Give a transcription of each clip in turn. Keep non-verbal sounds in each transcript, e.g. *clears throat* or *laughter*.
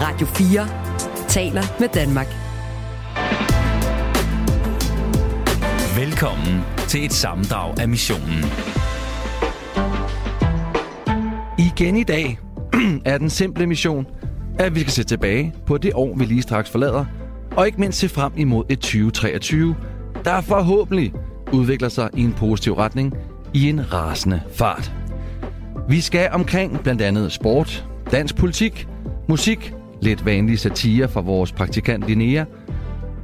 Radio 4 taler med Danmark. Velkommen til et sammendrag af missionen. Igen i dag *clears throat* er den simple mission, at vi skal se tilbage på det år, vi lige straks forlader, og ikke mindst se frem imod et 2023, der forhåbentlig udvikler sig i en positiv retning i en rasende fart. Vi skal omkring blandt andet sport, dansk politik, musik, lidt vanlige satire fra vores praktikant Linnea,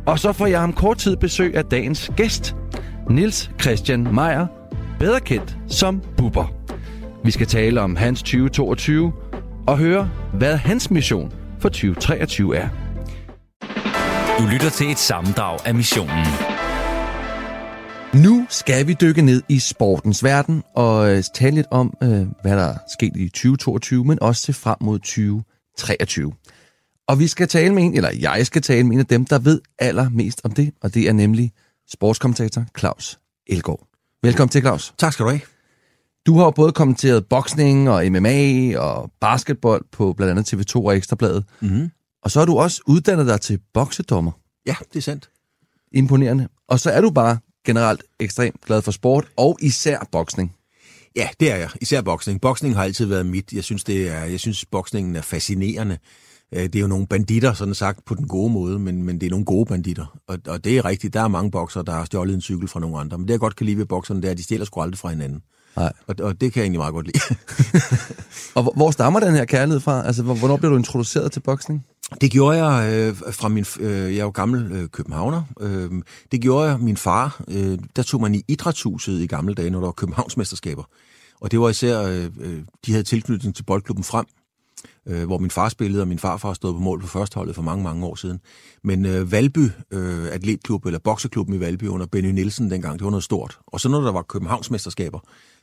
og så får jeg om kort tid besøg af dagens gæst, Nils Christian Meier, bedre kendt som Bubber. Vi skal tale om hans 2022 og høre, hvad hans mission for 2023 er. Du lytter til et sammendrag af missionen. Nu skal vi dykke ned i sportens verden og øh, tale lidt om, øh, hvad der er sket i 2022, men også til frem mod 2023. Og vi skal tale med en, eller jeg skal tale med en af dem, der ved allermest om det, og det er nemlig sportskommentator Claus Elgaard. Velkommen til, Claus. Tak skal du have. Du har jo både kommenteret boksning og MMA og basketball på blandt andet TV2 og Ekstrabladet. Mm-hmm. Og så har du også uddannet dig til boksedommer. Ja, det er sandt. Imponerende. Og så er du bare generelt ekstremt glad for sport, og især boksning. Ja, det er jeg. Især boksning. Boksning har altid været mit. Jeg synes, det er, jeg synes boksningen er fascinerende. Øh, det er jo nogle banditter, sådan sagt, på den gode måde, men, men det er nogle gode banditter. Og, og det er rigtigt, der er mange bokser, der har stjålet en cykel fra nogle andre. Men det jeg godt kan lide ved bokserne, det er, at de stjæler sgu aldrig fra hinanden. Nej. Og, og det kan jeg egentlig meget godt lide. *laughs* og hvor, hvor stammer den her kærlighed fra? Altså, hvornår blev du introduceret til boksning? Det gjorde jeg øh, fra min... Øh, jeg er jo gammel øh, københavner. Øh, det gjorde jeg min far. Øh, der tog man i idrætshuset i gamle dage, når der var Københavnsmesterskaber. Og det var især... Øh, de havde tilknytning til boldklubben Frem, øh, hvor min far spillede, og min farfar stod på mål på førsteholdet for mange, mange år siden. Men øh, Valby øh, Atletklub, eller Bokseklubben i Valby under Benny Nielsen dengang, det var noget stort. Og så når der var Københavnsmesterskaber,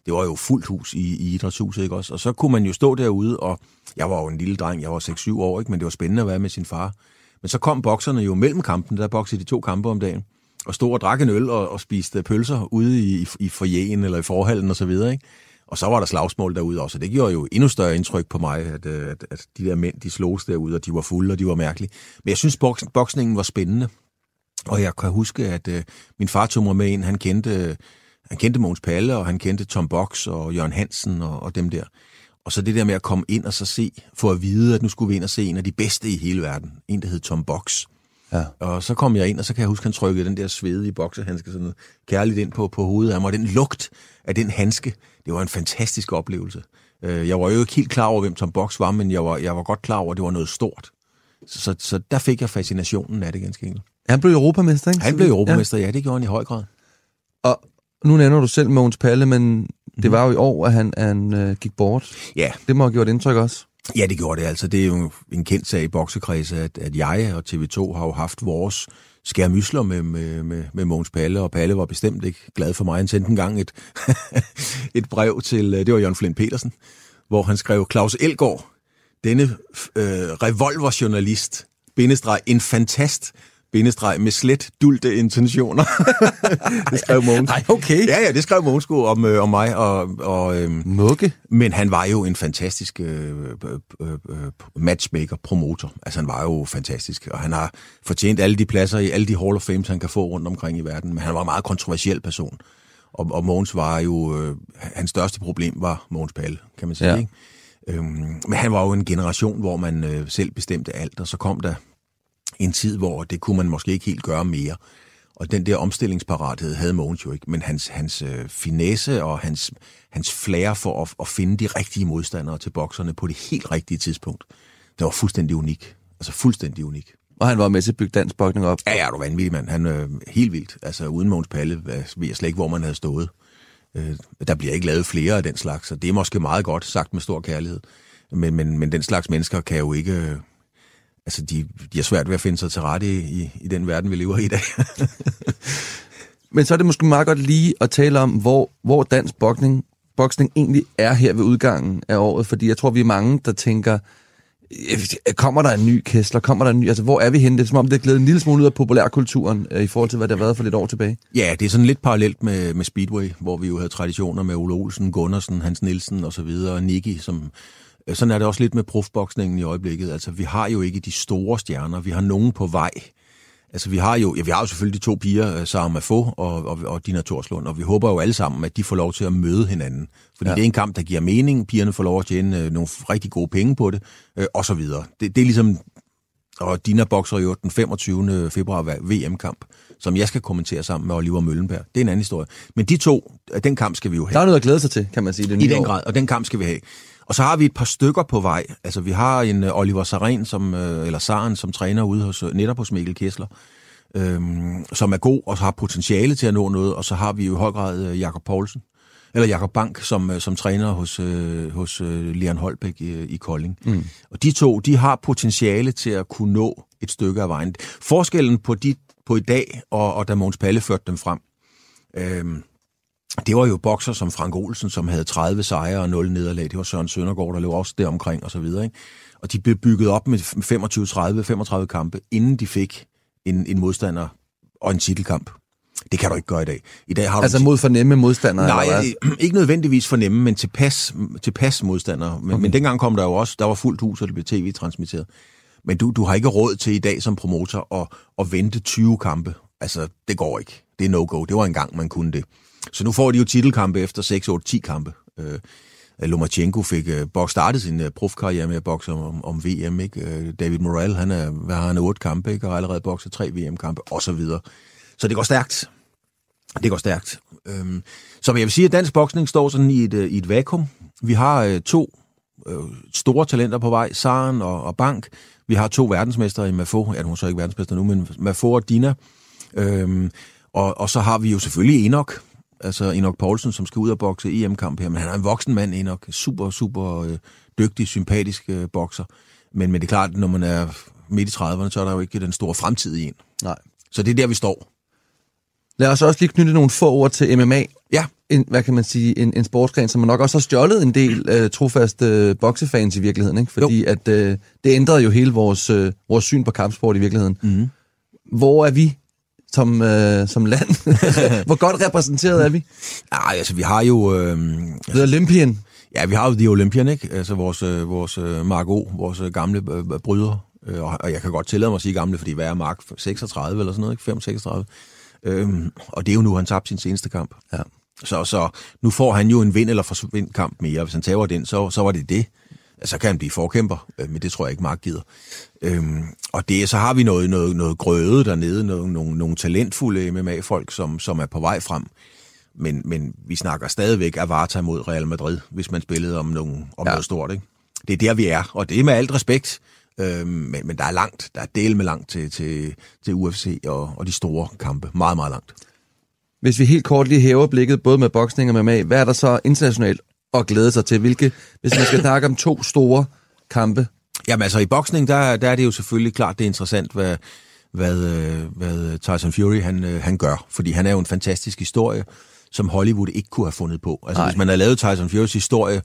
det var jo fuldt hus i, i idrætshuset, ikke også? Og så kunne man jo stå derude, og jeg var jo en lille dreng, jeg var 6-7 år, ikke? men det var spændende at være med sin far. Men så kom bokserne jo mellem kampen, der boksede de to kampe om dagen, og stod og drak en øl og, og spiste pølser ude i, i, i forjen eller i forhallen og så videre, ikke? Og så var der slagsmål derude også, og det gjorde jo endnu større indtryk på mig, at, øh, at, at de der mænd, de slogs derude, og de var fulde, og de var mærkelige. Men jeg synes, boks, boksningen var spændende. Og jeg kan huske, at uh, min far tog mig med ind, han kendte, han kendte Måns Palle, og han kendte Tom Box og Jørgen Hansen og, og dem der. Og så det der med at komme ind og så se, for at vide, at nu skulle vi ind og se en af de bedste i hele verden. En, der hed Tom Box. Ja. Og så kom jeg ind, og så kan jeg huske, at han trykkede den der svedige boksehandske sådan kærligt ind på, på hovedet af mig. Og den lugt af den handske, det var en fantastisk oplevelse. Jeg var jo ikke helt klar over, hvem Tom Box var, men jeg var, jeg var godt klar over, at det var noget stort. Så, så, så der fik jeg fascinationen af det ganske enkelt. Han blev europamester, ikke? Han blev europamester, ja. ja, det gjorde han i høj grad. Og nu nævner du selv Mogens Palle, men det var jo i år, at han, han øh, gik bort. Ja. Det må have gjort indtryk også. Ja, det gjorde det. Altså, det er jo en kendt sag i boksekredse, at, at jeg og TV2 har jo haft vores skærmysler med, med, med, med Mogens Palle, og Palle var bestemt ikke glad for mig. Han sendte engang et, *laughs* et brev til, øh, det var Jørgen Flint Petersen, hvor han skrev, Claus Elgård, denne øh, revolverjournalist, bindestreg, en fantast, bindestreg med slet dulte intentioner. *laughs* det skrev Mogens. Nej, okay. Ja, ja, det skrev Mogens om, øh, om mig. Og, og, øh, Mugge. Men han var jo en fantastisk øh, øh, øh, matchmaker, promotor. Altså, han var jo fantastisk, og han har fortjent alle de pladser i alle de Hall of Fames, han kan få rundt omkring i verden. Men han var en meget kontroversiel person. Og, og Mogens var jo... Øh, hans største problem var Mogens Palle, kan man sige, ja. ikke? Øhm, men han var jo en generation, hvor man øh, selv bestemte alt, og så kom der en tid, hvor det kunne man måske ikke helt gøre mere. Og den der omstillingsparathed havde Mogens jo ikke, men hans, hans øh, finesse og hans, hans flair for at, at finde de rigtige modstandere til bokserne på det helt rigtige tidspunkt, det var fuldstændig unik. Altså fuldstændig unik. Og han var med til at bygge dansk bokning op. Ja, ja, du vanvittig, mand. Han er øh, helt vildt. Altså uden Mogens Palle ved jeg slet ikke, hvor man havde stået. Øh, der bliver ikke lavet flere af den slags, så det er måske meget godt sagt med stor kærlighed. Men, men, men den slags mennesker kan jo ikke... Altså, de, de er svært ved at finde sig til rette i, i, i den verden, vi lever i i dag. *laughs* men så er det måske meget godt lige at tale om, hvor, hvor dansk boksning, boksning egentlig er her ved udgangen af året. Fordi jeg tror, vi er mange, der tænker, kommer der en ny Kessler? Kommer der en ny? Altså, hvor er vi henne? Det er som om, det er glædet en lille smule ud af populærkulturen øh, i forhold til, hvad det har været for lidt år tilbage. Ja, det er sådan lidt parallelt med, med Speedway, hvor vi jo havde traditioner med Ole Olsen, Gunnarsen, Hans Nielsen og så videre, og Nicky, som Sådan er det også lidt med profboksningen i øjeblikket. Altså, vi har jo ikke de store stjerner. Vi har nogen på vej. Altså, vi har jo, ja, vi har jo selvfølgelig de to piger, øh, Sarah Mafo og, og, og Dina Torslund, og vi håber jo alle sammen, at de får lov til at møde hinanden. Fordi ja. det er en kamp, der giver mening. Pigerne får lov at tjene øh, nogle rigtig gode penge på det, øh, og så videre. Det, det er ligesom... Og Dina bokser jo den 25. februar VM-kamp, som jeg skal kommentere sammen med Oliver Møllenberg. Det er en anden historie. Men de to, øh, den kamp skal vi jo have. Der er noget at glæde sig til, kan man sige. Det I den år. grad, og den kamp skal vi have. Og så har vi et par stykker på vej. Altså, vi har en uh, Oliver Saren, som, uh, eller Saren, som træner ude hos, uh, netop hos Mikkel Kessler, øhm, som er god og har potentiale til at nå noget. Og så har vi jo i høj grad Jakob Poulsen, eller Jakob Bank, som, som træner hos, hos uh, Leon Holbæk i, i Kolding. Mm. Og de to, de har potentiale til at kunne nå et stykke af vejen. Forskellen på, de, på i dag, og, og da Måns Palle førte dem frem, øhm, det var jo bokser som Frank Olsen, som havde 30 sejre og 0 nederlag. Det var Søren Søndergaard, der lå også deromkring og så videre. Ikke? Og de blev bygget op med 25-30-35 kampe, inden de fik en, en modstander og en titelkamp. Det kan du ikke gøre i dag. I dag har du Altså mod fornemme modstandere? Nej, eller *clears throat* ikke nødvendigvis fornemme, men tilpas, tilpas modstandere. Men, okay. men dengang kom der jo også, der var fuldt hus, og det blev tv-transmitteret. Men du, du har ikke råd til i dag som promotor at, at vente 20 kampe. Altså, det går ikke. Det er no-go. Det var engang, man kunne det. Så nu får de jo titelkampe efter 6, 8, 10 kampe. Øh, Lomachenko fik øh, boks startet sin øh, profkarriere med at bokse om, om VM. Ikke? Øh, David Morrell, han er, hvad har han, 8 kampe, ikke? og har allerede bokset 3 VM-kampe, og så videre. Så det går stærkt. Det går stærkt. Øhm, så jeg vil sige, at dansk boksning står sådan i et, øh, i et vakuum. Vi har øh, to øh, store talenter på vej, Saren og, og Bank. Vi har to verdensmestre i Mafo. Ja, hun er så ikke verdensmester nu, men Mafo og Dina. Øhm, og, og så har vi jo selvfølgelig Enoch, altså Enoch Poulsen, som skal ud og bokse EM-kamp her. Men han er en voksen mand, Enoch. Super, super øh, dygtig, sympatisk øh, bokser. Men, men det er klart, når man er midt i 30'erne, så er der jo ikke den store fremtid i en. Nej. Så det er der, vi står. Lad os også lige knytte nogle få ord til MMA. Ja, En, hvad kan man sige, en, en sportsgren, som man nok også har stjålet en del øh, trofaste øh, boksefans i virkeligheden, ikke? Fordi jo. at øh, det ændrede jo hele vores, øh, vores syn på kampsport i virkeligheden. Mhm. Hvor er vi som, øh, som land? *laughs* Hvor godt repræsenteret er vi? Ej, altså vi har jo... Øh, The Olympian. Ja, vi har jo de Olympian, ikke? Altså vores, øh, vores øh, Mark O, vores øh, gamle øh, bryder. Øh, og- jeg kan godt tillade mig at sige gamle, fordi hvad er Mark? 36 eller sådan noget, ikke? 5, 36. Øhm, og det er jo nu, han tabte sin seneste kamp. Ja. Så, så nu får han jo en vind- eller forsvind kamp mere. Hvis han tager den, så, så var det det. Så kan han blive forkæmper, øh, men det tror jeg ikke, Mark gider. Øhm, og det, så har vi noget, noget, noget grøde dernede, noget, nogle, nogle talentfulde MMA-folk, som, som er på vej frem. Men, men vi snakker stadigvæk af Varta mod Real Madrid, hvis man spillede om, nogle, om Ja. ja. noget stort. Ikke? Det er der, vi er, og det er med alt respekt. Øhm, men, men der er langt, der er del med langt til, til, til UFC og, og de store kampe. Meget, meget langt. Hvis vi helt kort lige hæver blikket, både med boksning og med MMA, hvad er der så internationalt at glæde sig til? Hvilke, hvis man skal *coughs* snakke om to store kampe? Jamen altså, i boksning, der, der er det jo selvfølgelig klart, det er interessant, hvad, hvad, øh, hvad Tyson Fury han, øh, han gør. Fordi han er jo en fantastisk historie, som Hollywood ikke kunne have fundet på. Altså, Nej. hvis man havde lavet Tyson Furys historie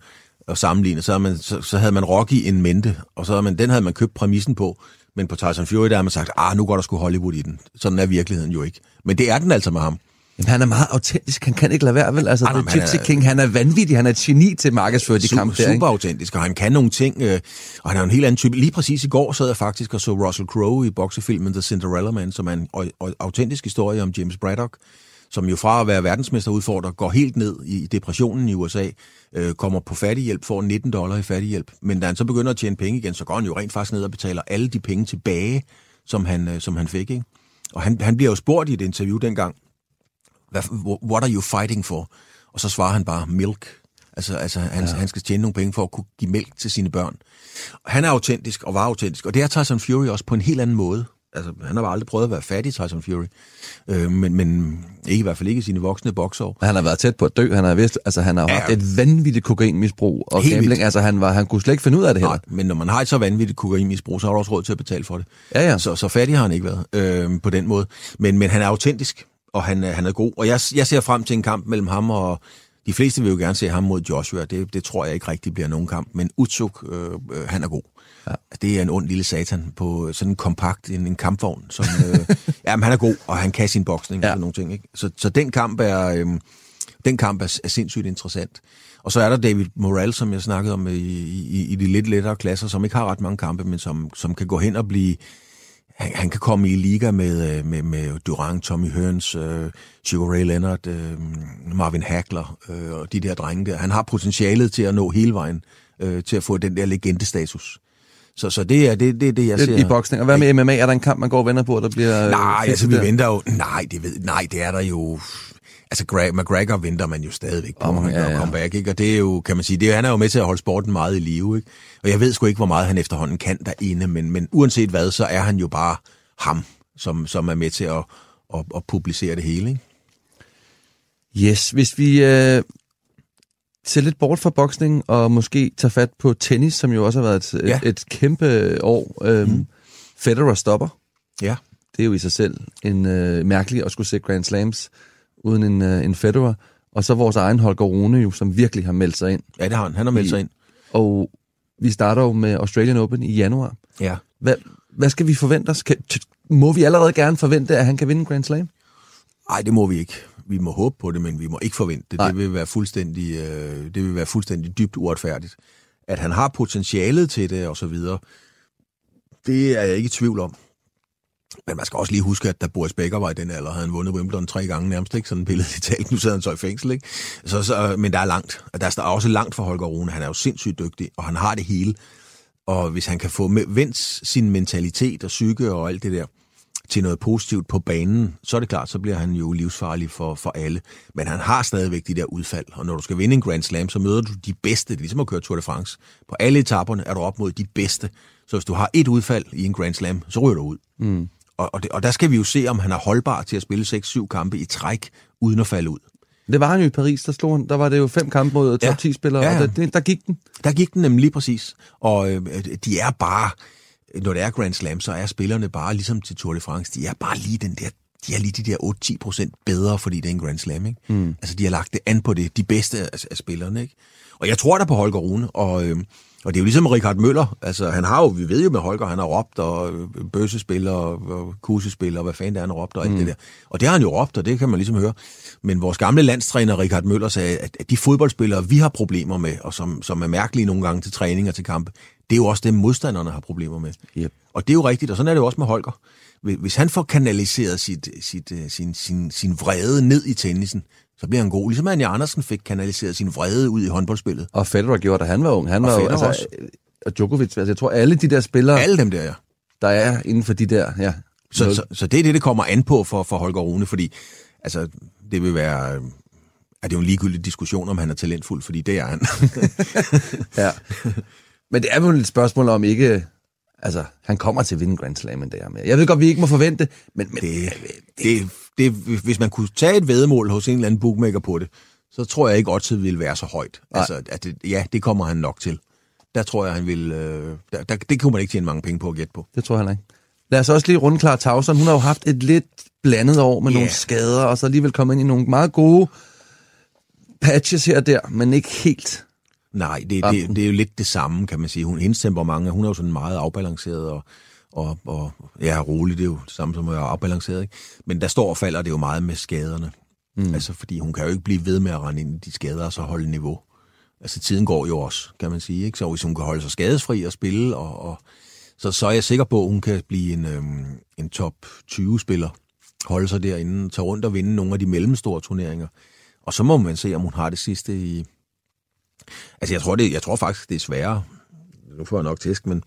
og sammenlignet, så, man, så, så havde man Rocky en mente, og så havde man, den havde man købt præmissen på. Men på Tyson Fury, der har man sagt, ah, nu går der sgu Hollywood i den. Sådan er virkeligheden jo ikke. Men det er den altså med ham. Jamen, han er meget autentisk. Han kan ikke lade være, vel? Altså, Ej, Gypsy er- King, han er vanvittig. Han er et geni til at markedsføre de Su- kampe der, super autentisk, og han kan nogle ting, øh, og han er en helt anden type. Lige præcis i går sad jeg faktisk og så Russell Crowe i boksefilmen The Cinderella Man, som er en au- au- autentisk historie om James Braddock, som jo fra at være verdensmesterudfordrer går helt ned i depressionen i USA, øh, kommer på fattighjælp, får 19 dollar i fattighjælp, men da han så begynder at tjene penge igen, så går han jo rent faktisk ned og betaler alle de penge tilbage, som han, øh, som han fik. Ikke? Og han, han bliver jo spurgt i et interview dengang, hvad, what are you fighting for? Og så svarer han bare, milk. Altså, altså han, ja. han skal tjene nogle penge for at kunne give mælk til sine børn. Han er autentisk og var autentisk, og det er Tyson Fury også på en helt anden måde. Altså, han har aldrig prøvet at være fattig, Tyson Fury. Øh, men, men ikke i hvert fald ikke i sine voksne boksår. Han har været tæt på at dø. Han har vist, altså han har Ja. haft et vanvittigt kokainmisbrug og Helt gambling. vildt. Altså han, var, han kunne slet ikke finde ud af det. Nej, men når man har et så vanvittigt kokainmisbrug, så har du også råd til at betale for det. Ja, ja. Så, så fattig har han ikke været øh, på den måde. Men, men han er autentisk, og han, er- han er god. Og jeg, jeg ser frem til en kamp mellem ham og... De fleste vil jo gerne se ham mod Joshua. Det, det tror jeg ikke rigtig bliver nogen kamp. Men Utsuk, øh, øh, han er god. Ja. Det er en ond lille satan på sådan en kompakt, en, en kampvogn. Som, øh, *laughs* jamen, han er god, og han kan sin boksning Ja. og sådan nogle ting. Ikke? Så, så den kamp er... Øh, den kamp er, er sindssygt interessant. Og så er der David Morrell, som jeg snakkede om i, i, i de lidt lettere klasser, som ikke har ret mange kampe, men som, som kan gå hen og blive... Han, han kan komme i liga med, med, med Durant, Tommy Hearns, uh, Sugar Ray Leonard, uh, Marvin Hagler uh, og de der drenge der. Han har potentialet til at nå hele vejen, uh, til at få den der legendestatus. Så, så det er det, det, det jeg Lidt ser. i boksning. Og hvad med MMA? Er der en kamp, man går og venter på, der bliver... Nej, øh, altså vi der? venter jo... Nej, det, ved, nej, det er der jo... Altså Greg, McGregor venter man jo stadigvæk på, om han ja, ja. komme back, ikke? Og det er jo, kan man sige, det, er- han er jo med til at holde sporten meget i live, ikke? Og jeg ved sgu ikke, hvor meget han efterhånden kan derinde, men, men uanset hvad, så er han jo bare ham, som, som er med til at, at, at publicere det hele, ikke? Yes, hvis vi øh, ser lidt bort fra boksning og måske tager fat på tennis, som jo også har været et, Ja. et, et kæmpe år. Øhm, mm. Federer stopper. Ja. Det er jo i sig selv en øh, mærkelig at skulle se Grand Slams uden en, øh, en Federer. Og så vores egen Holger Rune, jo, som virkelig har meldt sig ind. Ja, det har han. Han har meldt sig ind. Og vi starter jo med Australian Open i januar. Ja. Hvad, hvad skal vi forvente os? Kan, må vi allerede gerne forvente, at han kan vinde Grand Slam? Nej, det må vi ikke. Vi må håbe på det, men vi må ikke forvente det. Det vil være fuldstændig, øh, det vil være fuldstændig dybt uretfærdigt. At han har potentialet til det og så videre, det er jeg ikke i tvivl om. Men man skal også lige huske, at da Boris Becker var i den alder, havde han vundet Wimbledon tre gange nærmest, ikke? Sådan billedet i talt. Nu sidder han så i fængsel, ikke? Så, så, men der er langt. Og der er også langt for Holger Rune. Han er jo sindssygt dygtig, og han har det hele. Og hvis han kan få med- vendt sin mentalitet og psyke og alt det der til noget positivt på banen, så er det klart, så bliver han jo livsfarlig for, for alle. Men han har stadigvæk de der udfald, og når du skal vinde en Grand Slam, så møder du de bedste. Det er ligesom at køre Tour de France. På alle etaperne er du op mod de bedste. Så hvis du har et udfald i en Grand Slam, så ryger du ud. Mm. Og, og, det, og der skal vi jo se, om han er holdbar til at spille 6-7 kampe i træk, uden at falde ud. Det var han jo i Paris, der, slog han, der var det jo fem kampe mod top Ja. 10 spillere, Ja, ja. og der, der gik den. Der gik den nemlig lige præcis. Og øh, de er bare, når det er Grand Slam, så er spillerne bare ligesom til Tour de France, de er bare lige den der, de er lige de der 8-10 procent bedre, fordi det er en Grand Slam, ikke? Mm. Altså, de har lagt det an på det, de bedste af, af spillerne, ikke? Og jeg tror der på Holger Rune, og, øh, og det er jo ligesom Richard Møller, altså han har jo, vi ved jo med Holger, han har råbt, og øh, bøssespiller, og, kusespiller, og hvad fanden det er, han har råbt, og alt mm. det der. Og det har han jo råbt, og det kan man ligesom høre. Men vores gamle landstræner, Richard Møller, sagde, at, at de fodboldspillere, vi har problemer med, og som, som er mærkelige nogle gange til træning og til kampe, det er jo også dem, modstanderne har problemer med. Yep. Og det er jo rigtigt, og sådan er det jo også med Holger. Hvis- Hvis han får kanaliseret sit, sit, øh, sin, sin, sin vrede ned i tennisen, så bliver han god. Ligesom Anja Andersen fik kanaliseret sin vrede ud i håndboldspillet. Og Federer gjorde, da han var ung. Han Og var jo, Federer altså, og Djokovic, altså, jeg tror alle de der spillere, Alle dem der, ja. der er inden for de der, ja. Så, så, så det er det, det kommer an på for, for Holger Rune, fordi altså, det vil være... øh, Er det jo en ligegyldig diskussion, om han er talentfuld, fordi det er han. *laughs* ja. Men det er jo et spørgsmål om ikke... Altså, han kommer til at vinde Grand Slam en dag mere. Jeg ved godt, vi ikke må forvente, men, men det, det, det, hvis man kunne tage et vedmål hos en eller anden bookmaker på det, så tror jeg ikke, oddset ville være så højt. Nej. Altså, at det, ja, det kommer han nok til. Der tror jeg, han vil... Øh, der, der, det kunne man ikke tjene mange penge på at gætte på. det tror jeg heller ikke. Lad os også lige runde Clara Tauson. Hun har jo haft et lidt blandet år med Ja. nogle skader, og så alligevel kommet ind i nogle meget gode patches her og der, men ikke helt. Nej, det, det, det er jo lidt det samme, kan man sige. Hun, hendes temperament, hun er jo sådan meget afbalanceret og, og, og ja, rolig, det er jo det samme som at være afbalanceret. Ikke? Men der står og falder det jo meget med skaderne. Mm. Altså, fordi hun kan jo ikke blive ved med at rende ind i de skader og så holde niveau. Altså, tiden går jo også, kan man sige. Ikke? Så hvis hun kan holde sig skadesfri og spille, og, og, så, så er jeg sikker på, at hun kan blive en, øhm, en top 20-spiller. Holde sig derinde, tage rundt og vinde nogle af de mellemstore turneringer. Og så må man se, om hun har det sidste i, Altså, jeg tror, det, jeg tror faktisk, det er sværere. Nu får jeg nok tæsk, men,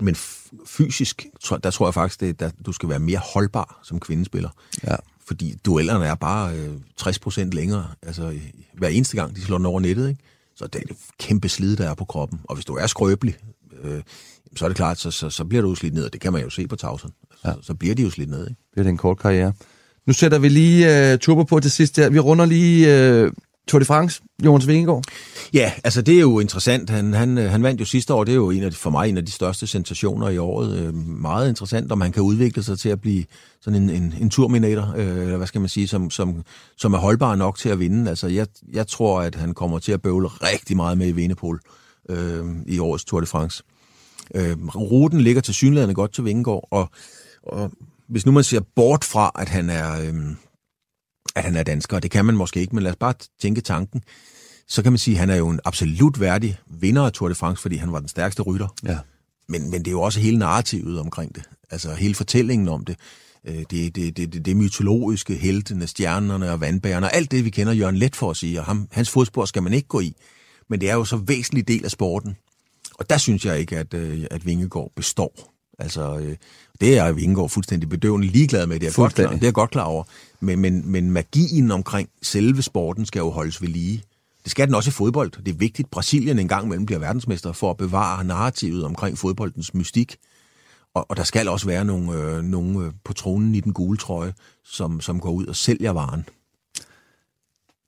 men fysisk, der tror jeg faktisk, det, der, du skal være mere holdbar som kvindespiller. Ja. Fordi duellerne er bare øh, 60 procent længere. Altså, hver eneste gang, de slår den over nettet, ikke? Så det er et kæmpe slid, der er på kroppen. Og hvis du er skrøbelig, øh, så er det klart, så, så, så bliver du slidt ned, og det kan man jo se på tavsen. Altså, ja. Så bliver de jo slidt ned, ikke? Det er en kort karriere. Nu sætter vi lige uh, turbo på til sidst her. Vi runder lige uh, Tour de France, Jonas Vingegaard. Ja, altså det er jo interessant. Han, han, øh, han vandt jo sidste år, det er jo en af de, for mig en af de største sensationer i året. Øh, meget interessant, om han kan udvikle sig til at blive sådan en, en, en turminator, øh, eller hvad skal man sige, som, som, som er holdbar nok til at vinde. Altså jeg, jeg tror, at han kommer til at bøvle rigtig meget med i Venepol øh, i årets Tour de France. Øh, ruten ligger til synligheden godt til Vingegaard, og, og hvis nu man ser bort fra, at han er... Øh, at han er dansker. Det kan man måske ikke, men lad os bare tænke tanken. Så kan man sige, at han er jo en absolut værdig vinder af Tour de France, fordi han var den stærkeste rytter. Ja. Men, men det er jo også hele narrativet omkring det. Altså hele fortællingen om det. Øh, det, det, det, det, det mytologiske, heltene, stjernerne og vandbærerne, alt det, vi kender Jørgen Let for at sige, og ham, hans fodspor skal man ikke gå i. Men det er jo så væsentlig del af sporten. Og der synes jeg ikke, at, øh, at Vingegaard består. Altså, øh, det er Vingegaard fuldstændig bedøvende ligeglad med, det er, godt klar, det er godt klar over. Men, men, men magien omkring selve sporten skal jo holdes ved lige. Det skal den også i fodbold. Det er vigtigt, Brasilien engang imellem bliver verdensmester for at bevare narrativet omkring fodboldens mystik. Og, og der skal også være nogle, øh, nogle øh, på tronen i den gule trøje, som, som går ud og sælger varen.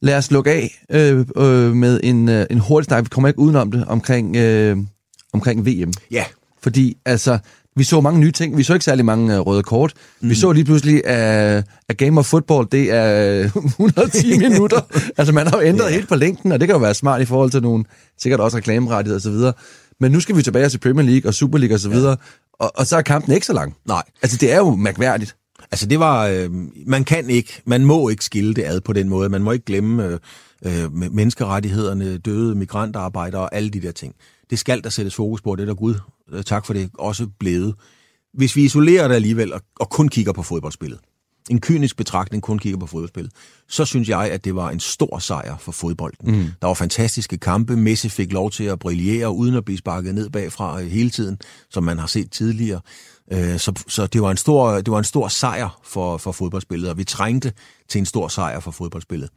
Lad os lukke af øh, øh, med en, øh, en hurtig snak. Vi kommer ikke udenom det omkring, øh, omkring VM. Ja. Fordi altså, vi så mange nye ting. Vi så ikke særlig mange uh, røde kort. Mm. Vi så lige pludselig, at, at Game of Football, det er *laughs* 110 *laughs* minutter. altså, man har jo ændret yeah. helt på længden, og det kan jo være smart i forhold til nogle, sikkert også reklamerettigheder osv. Men nu skal vi tilbage til Premier League og Super League osv., ja. og, og så er kampen ikke så lang. Nej. Altså, det er jo mærkværdigt. Altså, det var... Øh, man kan ikke, man må ikke skille det ad på den måde. Man må ikke glemme øh, øh, menneskerettighederne, døde migrantarbejdere og alle de der ting. Det skal der sættes fokus på, det er der Gud, øh, tak for det, også blevet. Hvis vi isolerer det alligevel og, og kun kigger på fodboldspillet, en kynisk betragtning kun kigger på fodboldspillet, så synes jeg, at det var en stor sejr for fodbolden. Mm. Der var fantastiske kampe. Messi fik lov til at brillere uden at blive sparket ned bagfra øh, hele tiden, som man har set tidligere. Øh, så, så det, var en stor, det var en stor sejr for, for fodboldspillet, og vi trængte til en stor sejr for fodboldspillet.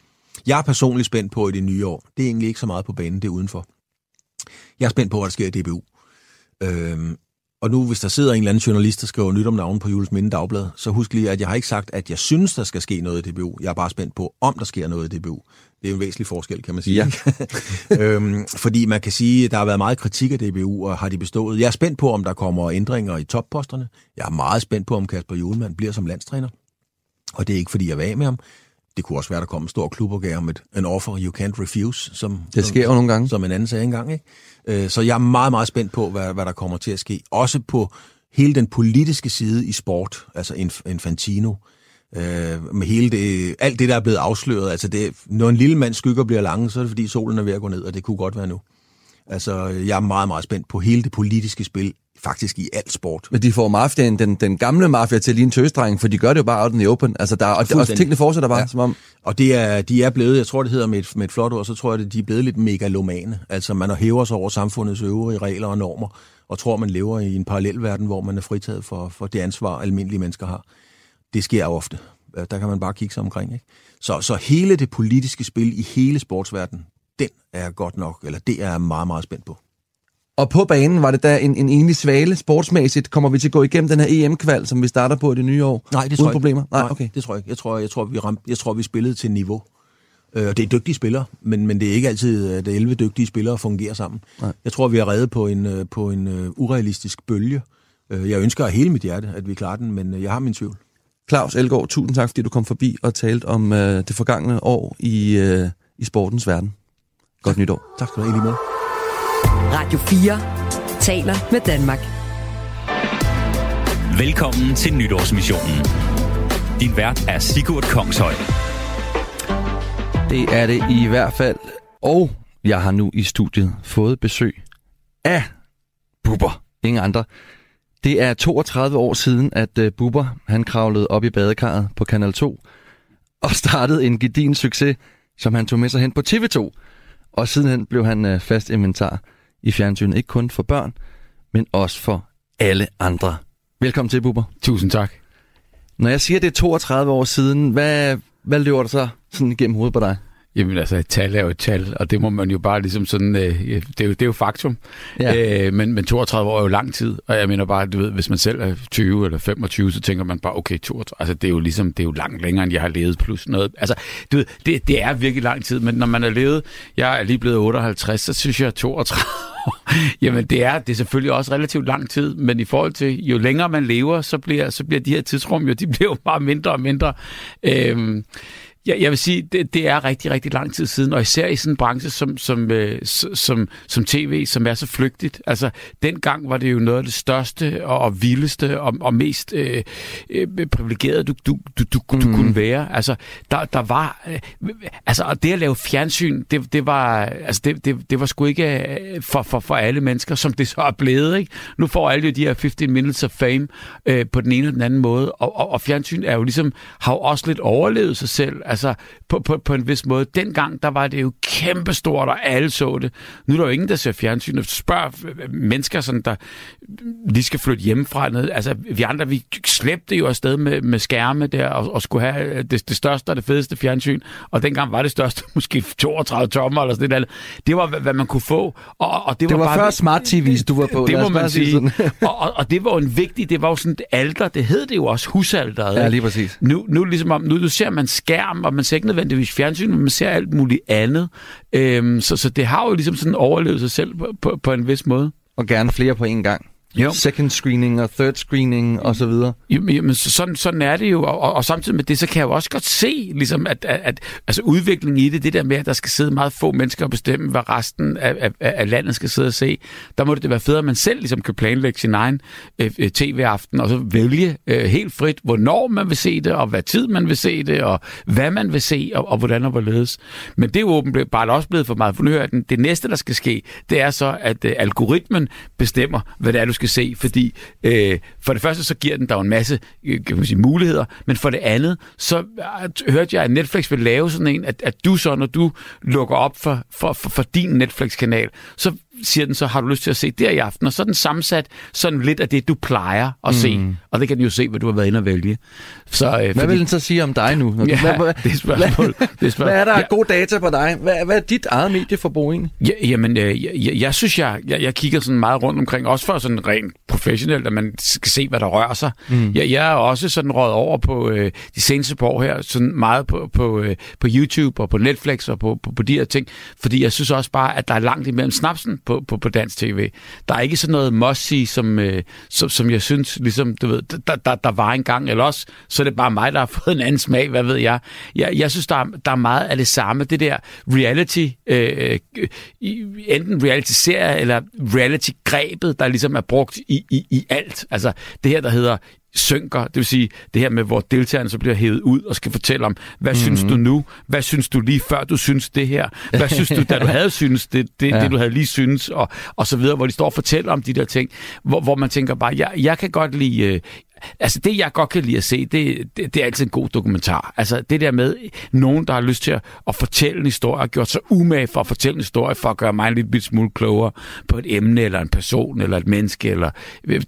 Jeg er personligt spændt på i det nye år. Det er egentlig ikke så meget på banen, det er udenfor. Jeg er spændt på, hvad der sker i DBU. Øhm, og nu, hvis der sidder en eller anden journalist, der skriver nyt om navnet på Jules Minde Dagblad, så husk lige, at jeg har ikke sagt, at jeg synes, der skal ske noget i DBU. Jeg er bare spændt på, om der sker noget i DBU. Det er en væsentlig forskel, kan man sige. Ja. *laughs* øhm, fordi man kan sige, at der har været meget kritik af DBU, og har de bestået. Jeg er spændt på, om der kommer ændringer i topposterne. Jeg er meget spændt på, om Kasper Julemand bliver som landstræner. Og det er ikke, fordi jeg var med ham. Det kunne også være, der kom en stor klubopgave med en offer you can't refuse. Som, det sker jo nogle gange. Som en anden sagde engang. Ikke? Øh, så jeg er meget, meget spændt på, hvad, hvad der kommer til at ske. Også på hele den politiske side i sport, altså Infantino. Øh, med hele det, alt det, der er blevet afsløret. Altså det, når en lille mand skygger bliver lange, så er det fordi solen er ved at gå ned, og det kunne godt være nu. Altså, jeg er meget, meget spændt på hele det politiske spil faktisk i alt sport. Men de får mafiaen, den, den gamle mafia til lige en tøsdreng, for de gør det jo bare out in the open. Altså, der, og, og tingene fortsætter bare, ja. som om... Og det er, de er blevet, jeg tror det hedder med et, med et flot ord, så tror jeg, at de er blevet lidt megalomane. Altså, man hæver sig over samfundets øvrige regler og normer, og tror, man lever i en parallel verden, hvor man er fritaget for, for det ansvar, almindelige mennesker har. Det sker ofte. Der kan man bare kigge sig omkring. Ikke? Så, så hele det politiske spil i hele sportsverdenen, den er godt nok, eller det er jeg meget, meget spændt på. Og på banen var det da en, en egentlig svale sportsmæssigt. Kommer vi til at gå igennem den her EM-kval, som vi starter på i det nye år? Nej, det tror uden jeg problemer? Nej, Nej, okay. det tror jeg ikke. Jeg tror, jeg tror, vi, ramte, jeg tror, vi spillede til niveau. Øh, og det er dygtige spillere, men, men det er ikke altid, at 11 dygtige spillere fungerer sammen. Nej. Jeg tror, vi er reddet på en, øh, på en uh, urealistisk bølge. Jeg ønsker af hele mit hjerte, at vi klarer den, men jeg har min tvivl. Claus Elgaard, tusind tak, fordi du kom forbi og talte om uh, det forgangne år i, uh, i sportens verden. Godt nytår. Tak skal du have, lige Radio 4 taler med Danmark. Velkommen til nytårsmissionen. Din vært er Sigurd Kongshøj. Det er det i hvert fald. Og jeg har nu i studiet fået besøg af Bubber. Ingen andre. Det er 32 år siden, at uh, Bubber han kravlede op i badekarret på Kanal 2 og startede en gedin succes, som han tog med sig hen på TV2. Og sidenhen blev han uh, fast inventar i fjernsynet, ikke kun for børn, men også for alle andre. Velkommen til, Bubber. Tusind tak. Når jeg siger, at det er 32 år siden, hvad, hvad løber der så sådan igennem hovedet på dig? Jamen altså, et tal er jo et tal, og det må man jo bare ligesom sådan, øh, det, er jo, det er jo faktum. Ja. Øh, men, men 32 år er jo lang tid, og jeg mener bare, du ved, hvis man selv er 20 eller 25, så tænker man bare, okay, 32, altså det er jo ligesom, det er jo langt længere, end jeg har levet, plus noget. Altså, du ved, det, det er virkelig lang tid, men når man er levet, jeg er lige blevet 58, så synes jeg 32 *laughs* Jamen, det er, det er selvfølgelig også relativt lang tid, men i forhold til, jo længere man lever, så bliver, så bliver de her tidsrum jo, de bliver jo bare mindre og mindre. Øhm, Ja, jeg vil sige, det, det er rigtig, rigtig lang tid siden, og især i sådan en branche som, som, øh, som, som tv, som er så flygtigt. Altså, dengang var det jo noget af det største og, og vildeste og, og mest øh, øh, privilegerede, du, du, du, du, mm. du kunne være. Altså, der, der var... Øh, altså, og det at lave fjernsyn, det, det var... Altså, det, det, det var sgu ikke øh, for, for, for alle mennesker, som det så er blevet, ikke? Nu får alle jo de her 15 minutes of fame øh, på den ene eller den anden måde, og, og, og fjernsyn er jo ligesom, har jo også lidt overlevet sig selv. Altså, på, på, på en vis måde. Dengang, der var det jo kæmpestort, og alle så det. Nu er der jo ingen, der ser fjernsyn. Og spørger mennesker, sådan, der lige skal flytte hjemmefra. Ned. Altså, vi andre, vi slæbte jo afsted med, med skærme der, og, og skulle have det, det største og det fedeste fjernsyn. Og dengang var det største *laughs* måske 32 tommer eller sådan noget. Det var, hvad, man kunne få. Og, og det, det var, var bare, før smart TV's, du var på. Det må man sige. *laughs* og, og, og, det var jo en vigtig, det var jo sådan et alter, det hed det jo også husalteret. Ja, lige præcis. Nu, nu, ligesom om, nu, nu ser man skærm, og man ser ikke nødvendigvis fjernsyn, men man ser alt muligt andet. Øhm, så, så det har jo ligesom sådan overlevet sig selv på, på, på en vis måde. Og gerne flere på en gang. Jo. Second screening og third screening og så videre. Jamen, jamen sådan, sådan er det jo, og, og, og samtidig med det, så kan jeg jo også godt se, ligesom, at, at, at altså udviklingen i det, det der med, at der skal sidde meget få mennesker og bestemme, hvad resten af, af, af landet skal sidde og se, der må det være federe, at man selv ligesom kan planlægge sin egen øh, øh tv-aften, og så vælge øh, helt frit, hvornår man vil se det, og hvad tid man vil se det, og hvad man vil se, og, og hvordan og hvorledes. Men det er jo åbenbart bare også blevet for meget. For nu hører at det næste, der skal ske, det er så, at øh, algoritmen bestemmer, hvad det er, du skal se, fordi øh, for det første så giver den der en masse øh, kan man sige, muligheder, men for det andet, så øh, hørte jeg, at Netflix vil lave sådan en, at, at du så, når du lukker op for, for, for, for din Netflix-kanal, så siger den så, har du lyst til at se det i aften? Og så er den sammensat sådan lidt af det, du plejer at mm. se. Og det kan den jo se, hvad du har været inde og vælge. Så, øh, hvad fordi... vil den så sige om dig nu? Når *laughs* ja, du, hvad, det er spørgsmål. Hvad, det er spørgsmål. hvad er der ja. god data på dig? Hvad, hvad er dit eget medieforbrug egentlig? Ja, jamen, øh, jeg, jeg, synes, jeg, jeg, jeg kigger sådan meget rundt omkring, også for sådan rent professionelt, at man skal se, hvad der rører sig. Mm. Jeg, jeg er også sådan råd over på øh, de seneste par år her, sådan meget på, på, øh, på YouTube og på Netflix og på, på, på de her ting, fordi jeg synes også bare, at der er langt imellem snapsen på, på, på dansk tv. Der er ikke sådan noget must som, øh, som, som jeg synes, ligesom, du ved, der, der, der var engang, eller også, så er det bare mig, der har *laughs* fået en anden smag, hvad ved jeg. Jeg, jeg synes, der er, der er meget af det samme. Det der reality, øh, enten reality-serie eller reality-grebet, der ligesom er brugt i, i, i alt. Altså det her, der hedder synker, det vil sige det her med, hvor deltagerne så bliver hævet ud og skal fortælle om, hvad mm-hmm. synes du nu? Hvad synes du lige før du synes det her? Hvad *laughs* synes du, da du havde synes det, det, ja. det du havde lige synes? Og, og så videre, hvor de står og fortæller om de der ting, hvor, hvor man tænker bare, jeg, jeg kan godt lide... Øh, altså det, jeg godt kan lide at se, det, det, det er altid en god dokumentar. Altså det der med nogen, der har lyst til at, at fortælle en historie, og gjort sig umage for at fortælle en historie, for at gøre mig en lille smule klogere på et emne, eller en person, eller et menneske, eller